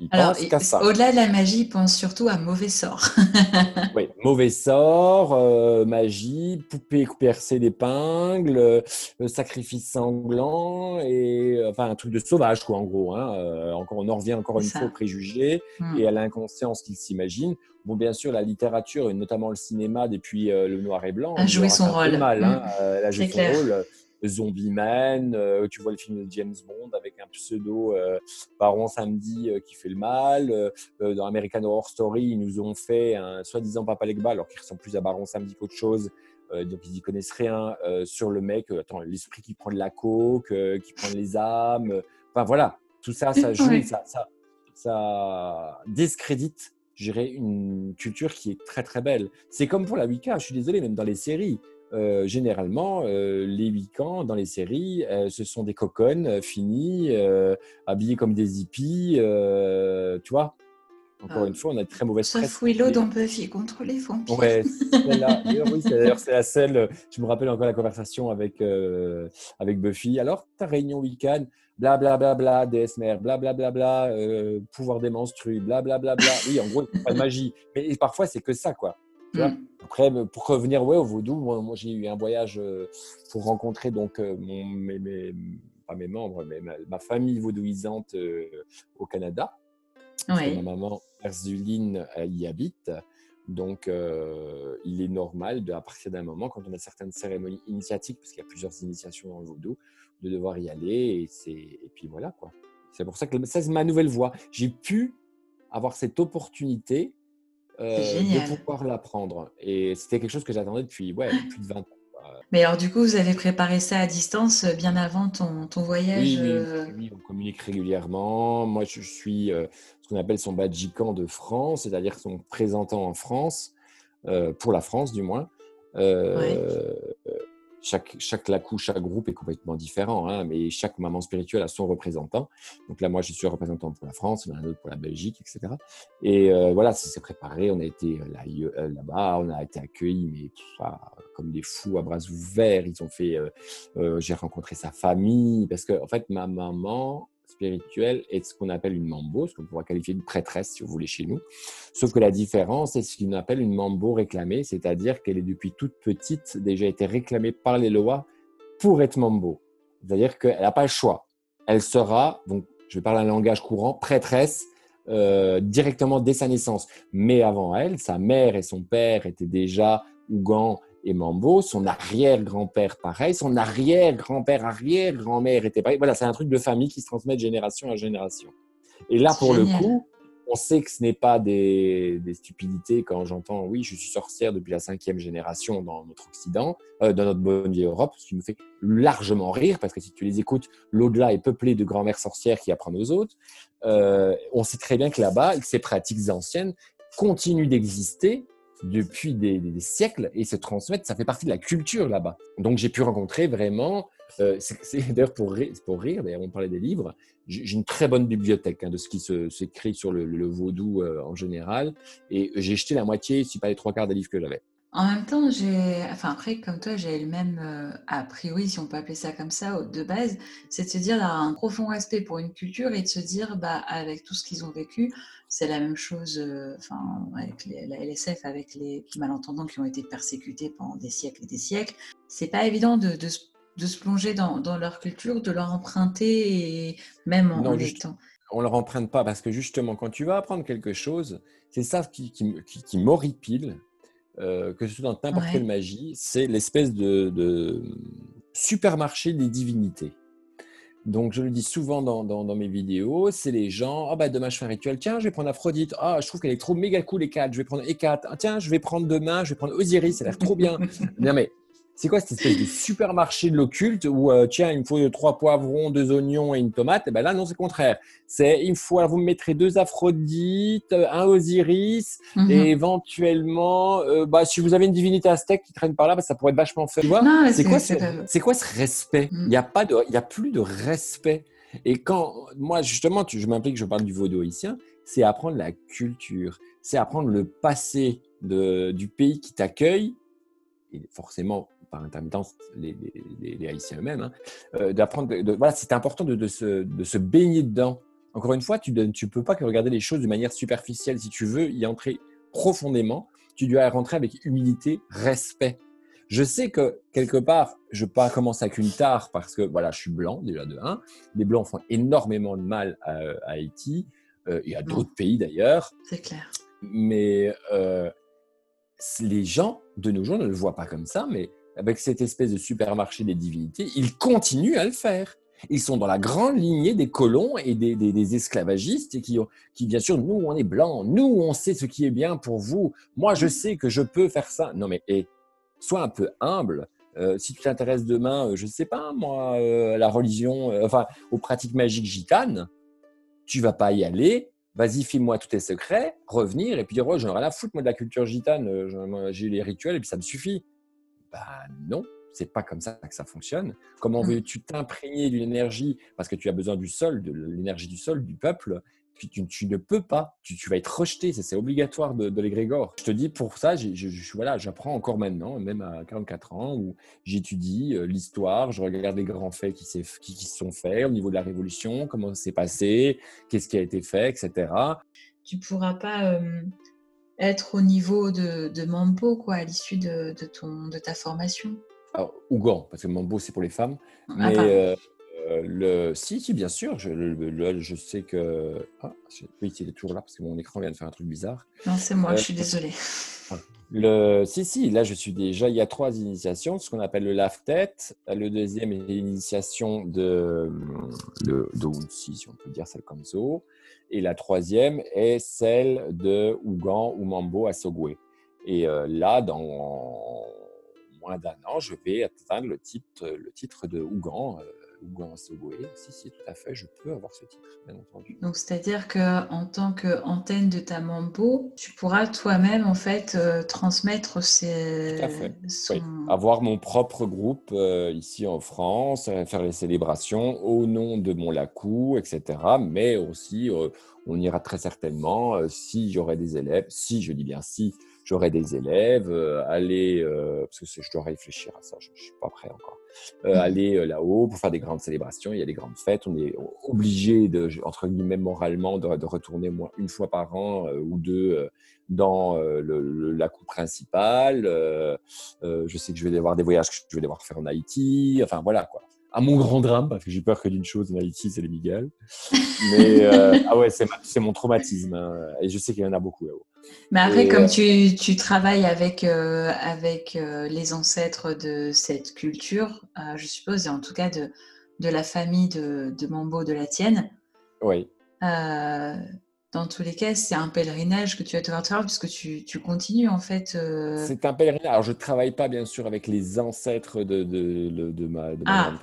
Ils pensent qu'à ça. Au-delà de la magie, ils pensent surtout à mauvais sort. oui, mauvais sort, euh, magie, poupée percée d'épingles, euh, sacrifice sanglant, et enfin un truc de sauvage, quoi, en gros. Hein. encore, on en revient encore une fois au préjugé hmm. et à l'inconscience qu'ils s'imaginent. Bon, bien sûr, la littérature, et notamment le cinéma, depuis le noir et blanc, a joué son rôle. Mal, hein. hmm. elle a joué son rôle. Zombie Man, euh, tu vois le film de James Bond avec un pseudo euh, Baron Samedi euh, qui fait le mal. dans American Horror Story, ils nous ont fait un soi-disant Papa Legba, alors qu'il ressemble plus à Baron Samedi qu'autre chose. donc ils n'y connaissent rien sur le mec. attends, l'esprit qui prend de la coke, qui prend les âmes. Enfin voilà, tout ça, ça joue, ça, ça, ça discrédite je dirais, une culture qui est très très belle. C'est comme pour la Wicca, je suis désolé, même dans les séries. Euh, généralement, euh, les Wiccans dans les séries, euh, ce sont des coconnes finis, habillés comme des hippies, tu vois? Encore une fois, on a de très mauvaises Sauf Willow dans Buffy contre les vampires. Ouais, oui, d'ailleurs, c'est la seule. Je me rappelle encore la conversation avec, avec Buffy. Alors, ta réunion week-end, blablabla, bla, bla, bla, blablabla, bla, bla, pouvoir des menstrues, blablabla. Bla, bla. Oui, en gros, il n'y a pas de magie. Mais parfois, c'est que ça, quoi. Mm. Après, pour revenir ouais, au vaudou, moi, j'ai eu un voyage euh, pour rencontrer donc euh, mon, mes, pas mes membres, mais ma, famille vaudouisante euh, au Canada. Ma maman Erzuline y habite. Donc, il est normal, de, à partir d'un moment, quand on a certaines cérémonies initiatiques, parce qu'il y a plusieurs initiations dans le vaudou, de devoir y aller. Et, et puis voilà, quoi. C'est pour ça que ça, c'est ma nouvelle voie. J'ai pu avoir cette opportunité de pouvoir l'apprendre. Et c'était quelque chose que j'attendais depuis ouais, plus de 20 ans. Mais alors, du coup, vous avez préparé ça à distance euh, bien avant ton, ton voyage oui, euh oui, on communique régulièrement. Moi, je suis ce qu'on appelle son badjicant de France, c'est-à-dire son présentant en France, pour la France du moins chaque, chaque lacou, chaque groupe est complètement différent, hein, mais chaque maman spirituelle a son représentant. Donc là, moi, je suis représentant pour la France, on a un autre pour la Belgique, etc. Et euh, voilà, ça s'est préparé. On a été euh, euh, là-bas, on a été accueillis, mais comme des fous à bras ouverts. Ils ont fait. J'ai rencontré sa famille parce que, en fait, ma maman spirituelle est ce qu'on appelle une mambo, ce qu'on pourrait qualifier de prêtresse si vous voulez chez nous. Sauf que la différence, c'est ce qu'on appelle une mambo réclamée, c'est-à-dire qu'elle est depuis toute petite déjà été réclamée par les lois pour être mambo. C'est-à-dire qu'elle n'a pas le choix. Elle sera, donc je vais parler un langage courant, prêtresse euh, directement dès sa naissance. Mais avant elle, sa mère et son père étaient déjà Ougan et Mambo, son arrière-grand-père pareil, son arrière-grand-père, arrière-grand-mère était pareil. Voilà, c'est un truc de famille qui se transmet de génération en génération. Et là, pour le coup, on sait que ce n'est pas des, stupidités quand j'entends oui, je suis sorcière depuis la cinquième génération dans notre Occident, euh, dans notre bonne vieille Europe, ce qui me fait largement rire parce que si tu les écoutes, l'au-delà est peuplé de grand-mères sorcières qui apprennent aux autres. Euh, on sait très bien que là-bas, ces pratiques anciennes continuent d'exister depuis des, siècles et se transmettent. Ça fait partie de la culture là-bas. Donc j'ai pu rencontrer vraiment. Euh, c'est d'ailleurs pour rire, pour rire d'ailleurs on parlait des livres. J'ai une très bonne bibliothèque hein, de ce qui s'écrit sur le, vaudou euh, en général. Et j'ai jeté la moitié, si pas les trois quarts des livres que j'avais. En même temps, j'ai, enfin après, comme toi, j'ai le même euh, a priori, si on peut appeler ça comme ça, de base, c'est de se dire d'avoir un profond respect pour une culture et de se dire, bah, avec tout ce qu'ils ont vécu, c'est la même chose, euh, enfin, avec la LSF, avec les malentendants qui ont été persécutés pendant des siècles et des siècles. C'est pas évident de, de, se plonger dans, dans, leur culture, de leur emprunter, et même en, non, étant. On leur emprunte pas parce que justement, quand tu vas apprendre quelque chose, c'est ça qui, qui, qui, qui m'horripile euh, que ce soit dans n'importe quelle magie, c'est l'espèce de, supermarché des divinités. Donc, je le dis souvent dans, mes vidéos, c'est les gens, ah bah demain je fais un rituel, tiens, je vais prendre Aphrodite, ah, je trouve qu'elle est trop méga cool, Hécate, je vais prendre Hécate, ah, tiens, je vais prendre demain, je vais prendre Osiris, ça a l'air trop bien. non mais c'est quoi cette espèce de supermarché de l'occulte où, euh, tiens, il me faut trois poivrons, deux oignons et une tomate? Et eh ben là, non, c'est contraire. C'est, il me faut, vous me mettrez deux Aphrodites, un Osiris, mhm. et éventuellement, euh, bah, si vous avez une divinité aztèque qui traîne par là, bah, ça pourrait être vachement fait. Tu vois c'est quoi, c'est quoi ce respect? Mhm. Il n'y a, pas de, il a plus de respect. Et quand, moi, justement, je m'implique, je parle du vaudou haïtien, c'est apprendre la culture, c'est apprendre le passé de, du pays qui t'accueille, et forcément par intermittence les, les, Haïtiens eux-mêmes, hein, euh, d'apprendre. voilà, c'est important de, se, de, se, baigner dedans. Encore une fois, tu ne tu peux pas que regarder les choses de manière superficielle. Si tu veux y entrer profondément, tu dois rentrer avec humilité, respect. Je sais que quelque part, je peux pas commencer avec une tare parce que voilà, je suis blanc déjà de 1. Les blancs font énormément de mal à, Haïti euh, et à d'autres pays d'ailleurs. C'est clair. Mais euh, les gens de nos jours ne le voient pas comme ça, mais avec cette espèce de supermarché des divinités, ils continuent à le faire. Ils sont dans la grande lignée des colons et des, esclavagistes qui, qui, bien sûr, nous, on est blancs, nous, on sait ce qui est bien pour vous. Moi, je sais que je peux faire ça. Non, mais et, sois un peu humble. Euh, si tu t'intéresses demain, euh, je ne sais pas, moi, euh, à la religion, enfin, aux pratiques magiques gitanes, tu vas pas y aller. Vas-y, file-moi tous tes secrets, revenir et puis dire, oh, j'en ai rien à foutre, moi, de la culture gitane. J'ai les rituels et puis ça me suffit. Bah non, c'est pas comme ça que ça fonctionne. Comment mmh. veux-tu t'imprégner d'une énergie parce que tu as besoin du sol, de l'énergie du sol, du peuple tu, ne peux pas, tu, vas être rejeté, c'est obligatoire de, de l'égrégore. Je te dis, pour ça, je, voilà, j'apprends encore maintenant, même à 44 ans, où j'étudie euh, l'histoire, je regarde les grands faits qui, qui, qui sont faits au niveau de la Révolution, comment ça s'est passé, qu'est-ce qui a été fait, etc. Tu ne pourras pas euh, être au niveau de, de Mambo quoi, à l'issue de, de, ton, de ta formation Alors, Ougan, parce que Mambo, c'est pour les femmes. Ah, mais, euh, le... Si, si, bien sûr. Je, le, je sais que. Ah, oui, il est toujours là parce que mon écran vient de faire un truc bizarre. Non, c'est moi, je suis euh, désolée. Le... Si, si, là, je suis déjà. Il y a trois initiations ce qu'on appelle le lave-tête. Le deuxième est l'initiation de, de, si on peut dire celle comme ça. Et la troisième est celle de Ougan ou Mambo à Sogwe. Et euh, là, dans moins d'un an, je vais atteindre le titre, le titre de Ougan ou un Si, si, tout à fait, je peux avoir ce titre, bien entendu. Donc, c'est-à-dire qu'en tant qu'antenne de ta mambo, tu pourras toi-même, en fait, euh, transmettre ces... Tout à fait, oui. Avoir mon propre groupe euh, ici en France, euh, faire les célébrations au nom de mon lacou, etc. Mais aussi, on ira très certainement, si j'aurai des élèves, si, je dis bien si, j'aurai des élèves, aller, parce que je dois réfléchir à ça, je ne suis pas prêt encore euh, mmh. aller euh, là-haut pour faire des grandes célébrations. Il y a des grandes fêtes. On est obligé, de, entre guillemets, moralement, de, retourner moins une fois par an euh, ou deux dans le, la coupe principale. je sais que je vais devoir des voyages que je vais devoir faire en Haïti. Enfin, voilà quoi à mon grand drame, parce que j'ai peur que d'une chose en Haïti, c'est les Miguel. Mais ah ouais, c'est mon traumatisme. Hein, et je sais qu'il y en a beaucoup là-haut. Mais après, comme euh, tu, travailles avec, euh, avec euh, les ancêtres de cette culture, je suppose, et en tout cas de, de la famille de, de Mambo, de la tienne. Oui. Dans tous les cas, c'est un pèlerinage que tu vas devoir faire puisque tu, tu continues en fait. C'est un pèlerinage. Alors, je ne travaille pas bien sûr avec les ancêtres de, de, de, ma, de ma ah.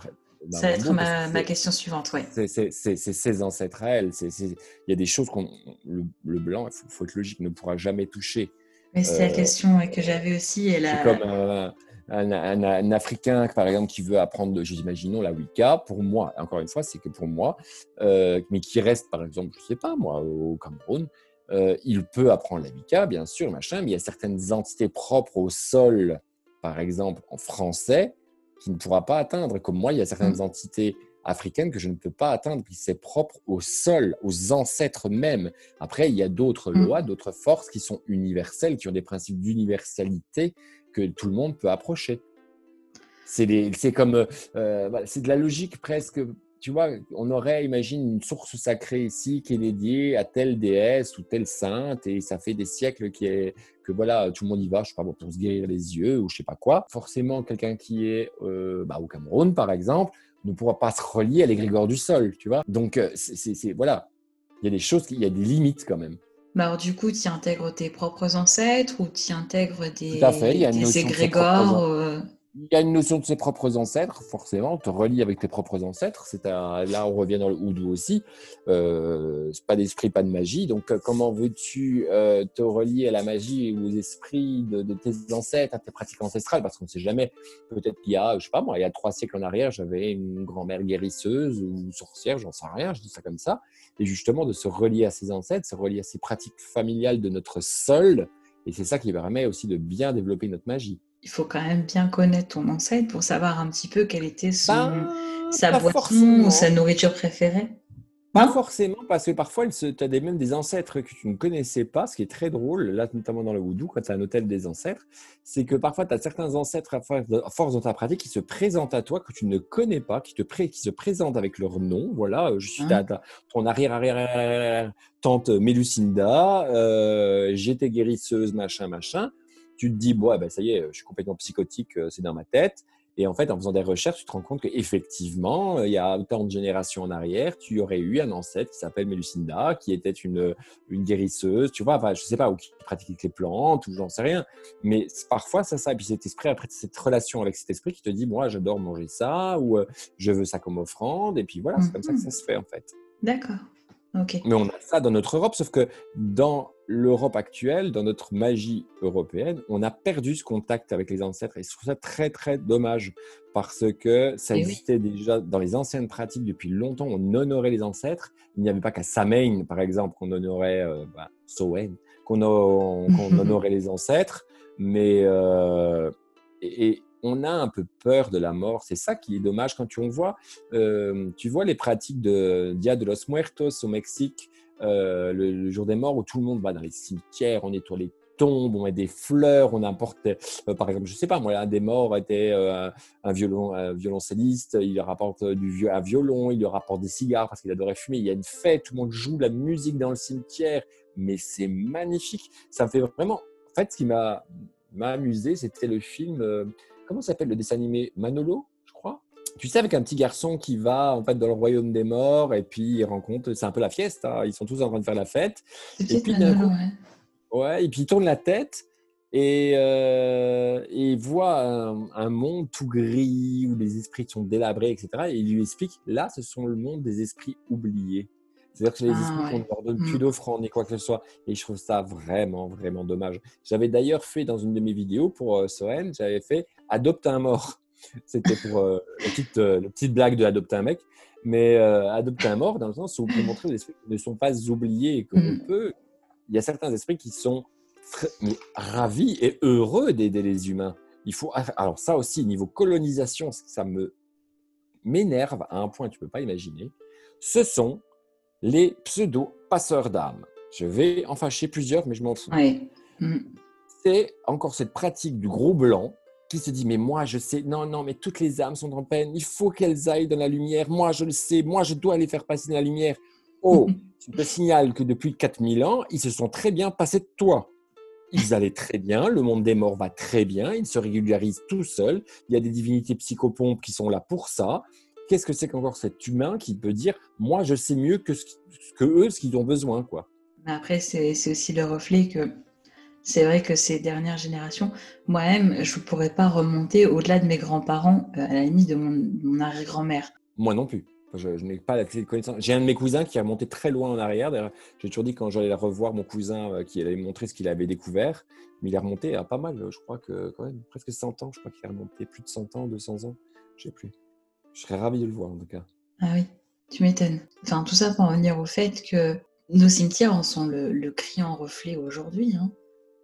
Ça va être ma, question suivante, oui. C'est ses ancêtres à elle. Il y a des choses qu'on. Le, blanc, il faut, être logique, ne pourra jamais toucher. Mais c'est la euh, question que j'avais aussi. C'est comme un, Africain, par exemple, qui veut apprendre, imaginons, la Wicca. Pour moi, encore une fois, c'est que pour moi, euh, mais qui reste, par exemple, je ne sais pas, moi, au Cameroun, euh, il peut apprendre la Wicca, bien sûr, machin, mais il y a certaines entités propres au sol, par exemple, en français, qui ne pourra pas atteindre. Comme moi, il y a certaines mm. entités africaines que je ne peux pas atteindre, qui c'est propre au sol, aux ancêtres même. Après, il y a d'autres mm. lois, d'autres forces qui sont universelles, qui ont des principes d'universalité que tout le monde peut approcher. C'est comme, euh, c'est de la logique presque tu vois, on aurait, imagine, une source sacrée ici qui est dédiée à telle déesse ou telle sainte, et ça fait des siècles que voilà, tout le monde y va, je sais pas, pour se guérir les yeux ou je sais pas quoi. Forcément, quelqu'un qui est euh, bah, au Cameroun, par exemple, ne pourra pas se relier à l'égrégore du sol, tu vois. Donc, euh, c'est voilà, il y a des choses, il y a des limites quand même. Bah alors, du coup, tu intègres tes propres ancêtres ou tu intègres des, Tout à fait, il y a une des égrégores il y a une notion de ses propres ancêtres, forcément, te relie avec tes propres ancêtres. C'est là, on revient dans le houdou aussi. Euh, pas d'esprit, pas de magie. Donc, euh, comment veux-tu euh, te relier à la magie ou aux esprits de, tes ancêtres, à tes pratiques ancestrales? Parce qu'on ne sait jamais. Peut-être qu'il y a, je sais pas moi, il y a trois siècles en arrière, j'avais une grand-mère guérisseuse ou sorcière, j'en sais rien. Je dis ça comme ça. Et justement, de se relier à ses ancêtres, se relier à ses pratiques familiales de notre sol. Et c'est ça qui permet aussi de bien développer notre magie il faut quand même bien connaître ton ancêtre pour savoir un petit peu quelle était son, ben, sa boisson ou sa nourriture préférée. Pas forcément, parce que parfois, tu as des, même des ancêtres que tu ne connaissais pas, ce qui est très drôle, là, notamment dans le Voodoo, quand tu as un hôtel des ancêtres, c'est que parfois, tu as certains ancêtres à force dans ta pratique qui se présentent à toi, que tu ne connais pas, qui, te qui se présentent avec leur nom. Voilà, je suis hein? ton arrière-arrière tante Mélucinda, euh, j'étais guérisseuse, machin, machin. Tu te dis, bon, ben, ça y est, je suis complètement psychotique, euh, c'est dans ma tête. Et en fait, en faisant des recherches, tu te rends compte qu'effectivement, euh, il y a autant de générations en arrière, tu aurais eu un ancêtre qui s'appelle Melucinda, qui était une, une guérisseuse, tu vois, enfin, je sais pas, ou qui pratiquait les plantes, ou j'en sais rien. Mais parfois, ça, ça. Et puis cet esprit, après, cette relation avec cet esprit qui te dit, moi, j'adore manger ça, ou euh, je veux ça comme offrande. Et puis voilà, c'est comme ça que ça mhm. se fait, en fait. D'accord. Mais on a ça dans notre Europe, sauf que dans l'Europe actuelle, dans notre magie européenne, on a perdu ce contact avec les ancêtres. Et je trouve ça très, très dommage parce que ça eh existait déjà dans les anciennes pratiques depuis longtemps. On honorait les ancêtres. Il n'y avait pas qu'à Samhain, par exemple, qu'on honorait euh, bah, qu'on honorait les ancêtres. Mais euh, et, on a un peu peur de la mort. C'est ça qui est dommage quand tu on voit, euh, tu vois les pratiques de Dia de los Muertos au Mexique, euh, le, jour des morts où tout le monde va dans les cimetières, on nettoie les tombes, on met des fleurs, on apporte, euh, par exemple, je sais pas, moi, un des morts était un, violon, un violoncelliste, il rapporte du, violon, il rapporte des cigares parce qu'il adorait fumer. Il y a une fête, tout le monde joue la musique dans le cimetière, mais c'est magnifique. Ça fait vraiment. En fait, ce qui m'a amusé, c'était le film comment s'appelle le dessin animé? Manolo, je crois. Tu sais, avec un petit garçon qui va en fait dans le royaume des morts et puis il rencontre, c'est un peu la fiesta, hein. ils sont tous en train de faire la fête. Et puis Manolo, ouais. et puis il tourne la tête et, euh, il voit un, monde tout gris où les esprits sont délabrés, etc. Et il lui explique, là, ce sont le monde des esprits oubliés. C'est-à-dire que les ah, esprits qu'on ne leur donne plus mm. d'offrande ni quoi que ce soit. Et je trouve ça vraiment, vraiment dommage. J'avais d'ailleurs fait dans une de mes vidéos pour euh, Soren, j'avais fait adopte un mort. C'était pour euh, la, petite, euh, petite, blague de adopter un mec. Mais euh, adopter un mort, dans le sens où on peut montrer les esprits ne sont pas oubliés comme on mm. peut. Il y a certains esprits qui sont ravis et heureux d'aider les humains. Il faut, alors ça aussi, niveau colonisation, ça me m'énerve à un point que tu ne peux pas imaginer. Ce sont les pseudo-passeurs d'âmes. Je vais en fâcher plusieurs, mais je m'en fous. Mm. C'est encore cette pratique du gros blanc qui se dit, mais moi je sais, non, non, mais toutes les âmes sont en peine, il faut qu'elles aillent dans la lumière, moi je le sais, moi je dois les faire passer dans la lumière. Oh, je te signale que depuis 4000 ans, ils se sont très bien passés de toi. Ils allaient très bien, le monde des morts va très bien, ils se régularisent tout seuls, il y a des divinités psychopompes qui sont là pour ça. Qu'est-ce que c'est qu'encore cet humain qui peut dire, moi je sais mieux que, ce, que eux, ce qu'ils ont besoin, quoi? Après, c'est aussi le reflet que c'est vrai que ces dernières générations, moi-même, je ne pourrais pas remonter au-delà de mes grands-parents, euh, à la limite de mon, arrière-grand-mère. Moi non plus. Je, n'ai pas la connaissance. J'ai un de mes cousins qui a monté très loin en arrière. J'ai toujours dit quand j'allais revoir mon cousin euh, qui allait montrer ce qu'il avait découvert, mais il est remonté à pas mal. Je crois que quand même presque 100 ans. Je crois qu'il est remonté plus de 100 ans, 200 ans. Je sais plus. Je serais ravi de le voir en tout cas. Ah oui, tu m'étonnes. Enfin, tout ça pour revenir au fait que nos cimetières en sont le, le criant reflet aujourd'hui. Hein.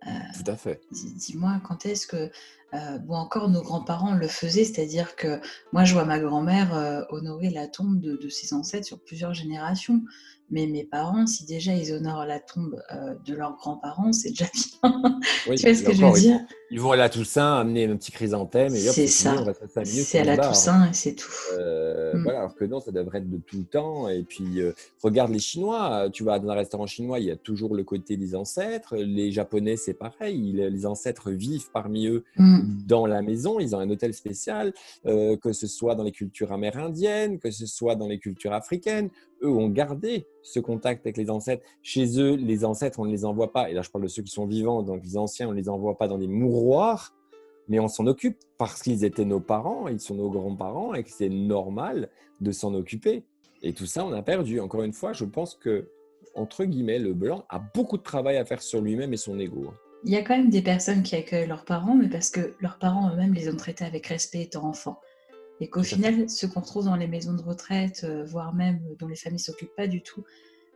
Tout à fait. Dis-moi, quand est-ce que euh, bon, encore nos grands-parents le faisaient, c'est-à-dire que moi, je vois ma grand-mère euh, honorer la tombe de, de, ses ancêtres sur plusieurs générations. Mais mes parents, si déjà ils honorent la tombe euh, de leurs grands-parents, c'est déjà bien. tu vois ce que je veux dire? Ils vont à la Toussaint amener un petit chrysanthème et c'est ça. C'est à la Toussaint et c'est tout. Mm. Voilà, alors que non, ça devrait être de tout le temps. Et puis, regarde les Chinois. Tu vas dans un restaurant chinois, il y a toujours le côté des ancêtres. Les Japonais, c'est pareil. Les ancêtres vivent parmi eux. Mm dans la maison, ils ont un hôtel spécial, euh, que ce soit dans les cultures amérindiennes, que ce soit dans les cultures africaines. Eux ont gardé ce contact avec les ancêtres. Chez eux, les ancêtres, on ne les envoie pas, et là je parle de ceux qui sont vivants, donc les anciens, on ne les envoie pas dans des mouroirs, mais on s'en occupe parce qu'ils étaient nos parents, ils sont nos grands-parents, et que c'est normal de s'en occuper. Et tout ça, on a perdu. Encore une fois, je pense que, entre guillemets, le blanc a beaucoup de travail à faire sur lui-même et son ego. Il y a quand même des personnes qui accueillent leurs parents, mais parce que leurs parents eux-mêmes les ont traités avec respect étant enfants. Et qu'au final, ceux qu'on trouve dans les maisons de retraite, euh, voire même dont les familles s'occupent pas du tout,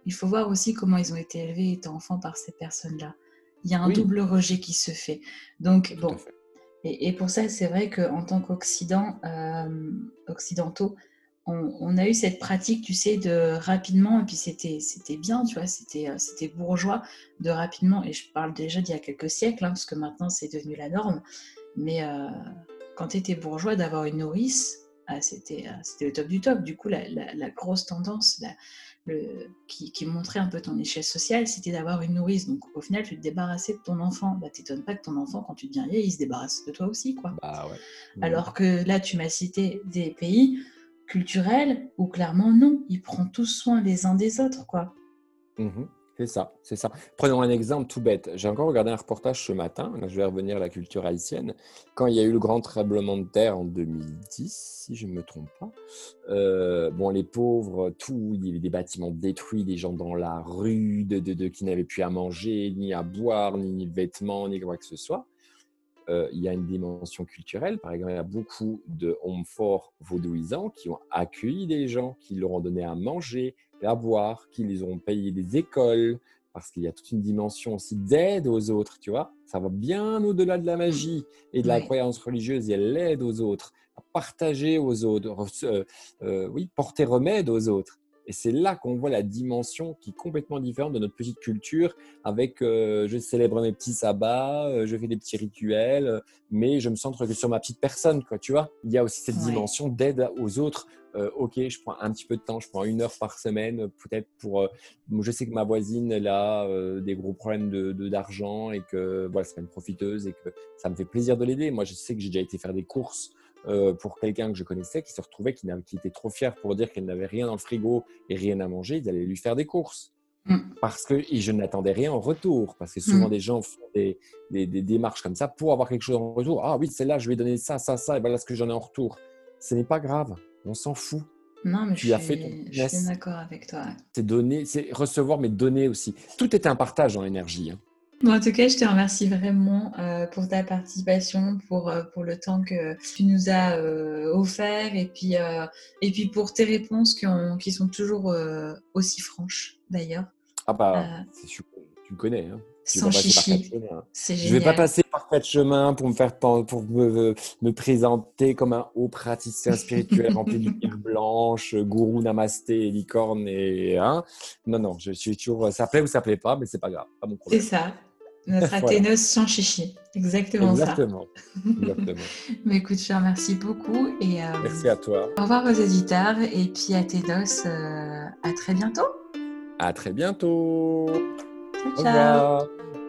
il faut voir aussi comment ils ont été élevés étant enfants par ces personnes-là. Il y a un double rejet qui se fait. Donc, bon. Et, pour ça, c'est vrai qu'en tant qu'Occident, euh, occidentaux, on, a eu cette pratique, tu sais, de rapidement, et puis c'était, c'était bien, tu vois, c'était, euh, c'était bourgeois de rapidement, et je parle déjà d'il y a quelques siècles, hein, parce que maintenant c'est devenu la norme, mais euh, quand tu étais bourgeois, d'avoir une nourrice, ah, c'était, euh, c'était le top du top. Du coup, la, grosse tendance le, qui, montrait un peu ton échelle sociale, c'était d'avoir une nourrice. Donc au final, tu te débarrassais de ton enfant. Bah, t'étonnes pas que ton enfant, quand tu deviens vieille, il se débarrasse de toi aussi. quoi. Bah, ouais. Alors que là, tu m'as cité des pays culturel ou clairement non, ils prennent tous soin les uns des autres, quoi. Mmh c'est ça, c'est ça. Prenons un exemple tout bête. J'ai encore regardé un reportage ce matin, je vais revenir à la culture haïtienne, quand il y a eu le grand tremblement de terre en 2010, si je ne me trompe pas. Euh, bon, les pauvres, tout, il y avait des bâtiments détruits, des gens dans la rue, de, de, qui n'avaient plus à manger, ni à boire, ni vêtements, ni quoi que ce soit. Euh, il y a une dimension culturelle. Par exemple, il y a beaucoup de hommes forts vaudouisants qui ont accueilli des gens, qui leur ont donné à manger, à boire, qui les ont payé des écoles, parce qu'il y a toute une dimension aussi d'aide aux autres, tu vois. Ça va bien au-delà de la magie et de la croyance religieuse. Il y a l'aide aux autres, à partager aux autres, euh, euh, oui, porter remède aux autres. Et c'est là qu'on voit la dimension qui est complètement différente de notre petite culture avec euh, je célèbre mes petits sabbats, euh, je fais des petits rituels, mais je me centre que sur ma petite personne, quoi, tu vois. Il y a aussi cette dimension d'aide aux autres. Euh, ok, je prends un petit peu de temps, je prends une heure par semaine, peut-être pour. je sais que ma voisine, elle a des gros problèmes de d'argent et que voilà, c'est une profiteuse et que ça me fait plaisir de l'aider. Moi, je sais que j'ai déjà été faire des courses euh, pour quelqu'un que je connaissais qui se retrouvait, qui, qui était trop fier pour dire qu'elle n'avait rien dans le frigo et rien à manger, ils allaient lui faire des courses. Mm. Parce que je n'attendais rien en retour. Parce que souvent, mm. des gens font des, des, démarches comme ça pour avoir quelque chose en retour. Ah oui, c'est là, je vais donner ça, ça, ça, et voilà ce que j'en ai en retour. Ce n'est pas grave, on s'en fout. Non, mais tu je, as suis, fait je suis d'accord avec toi. C'est donner, c'est recevoir, mais donner aussi. Tout est un partage en énergie. Hein en tout cas, je te remercie vraiment euh, pour ta participation, pour, euh, pour le temps que tu nous as euh, offert et puis, et puis pour tes réponses qui, ont, qui sont toujours aussi franches d'ailleurs. Ah bah, tu me connais. Hein. Sans chichi. Je vais pas passer par quatre chemins pour me faire pour me, me présenter comme un haut praticien spirituel rempli de lumière blanche, gourou namasté, licorne et hein. Non non, je suis toujours ça plaît ou ça plaît pas, mais c'est pas grave, pas mon problème. C'est ça. Notre Athénos sans chichi. Exactement, Exactement. ça. Exactement. Mais écoute, je te remercie beaucoup. Et, euh, Merci à toi. Au revoir aux éditeurs et puis à Athénos, euh, à très bientôt. À très bientôt. Ciao, ciao.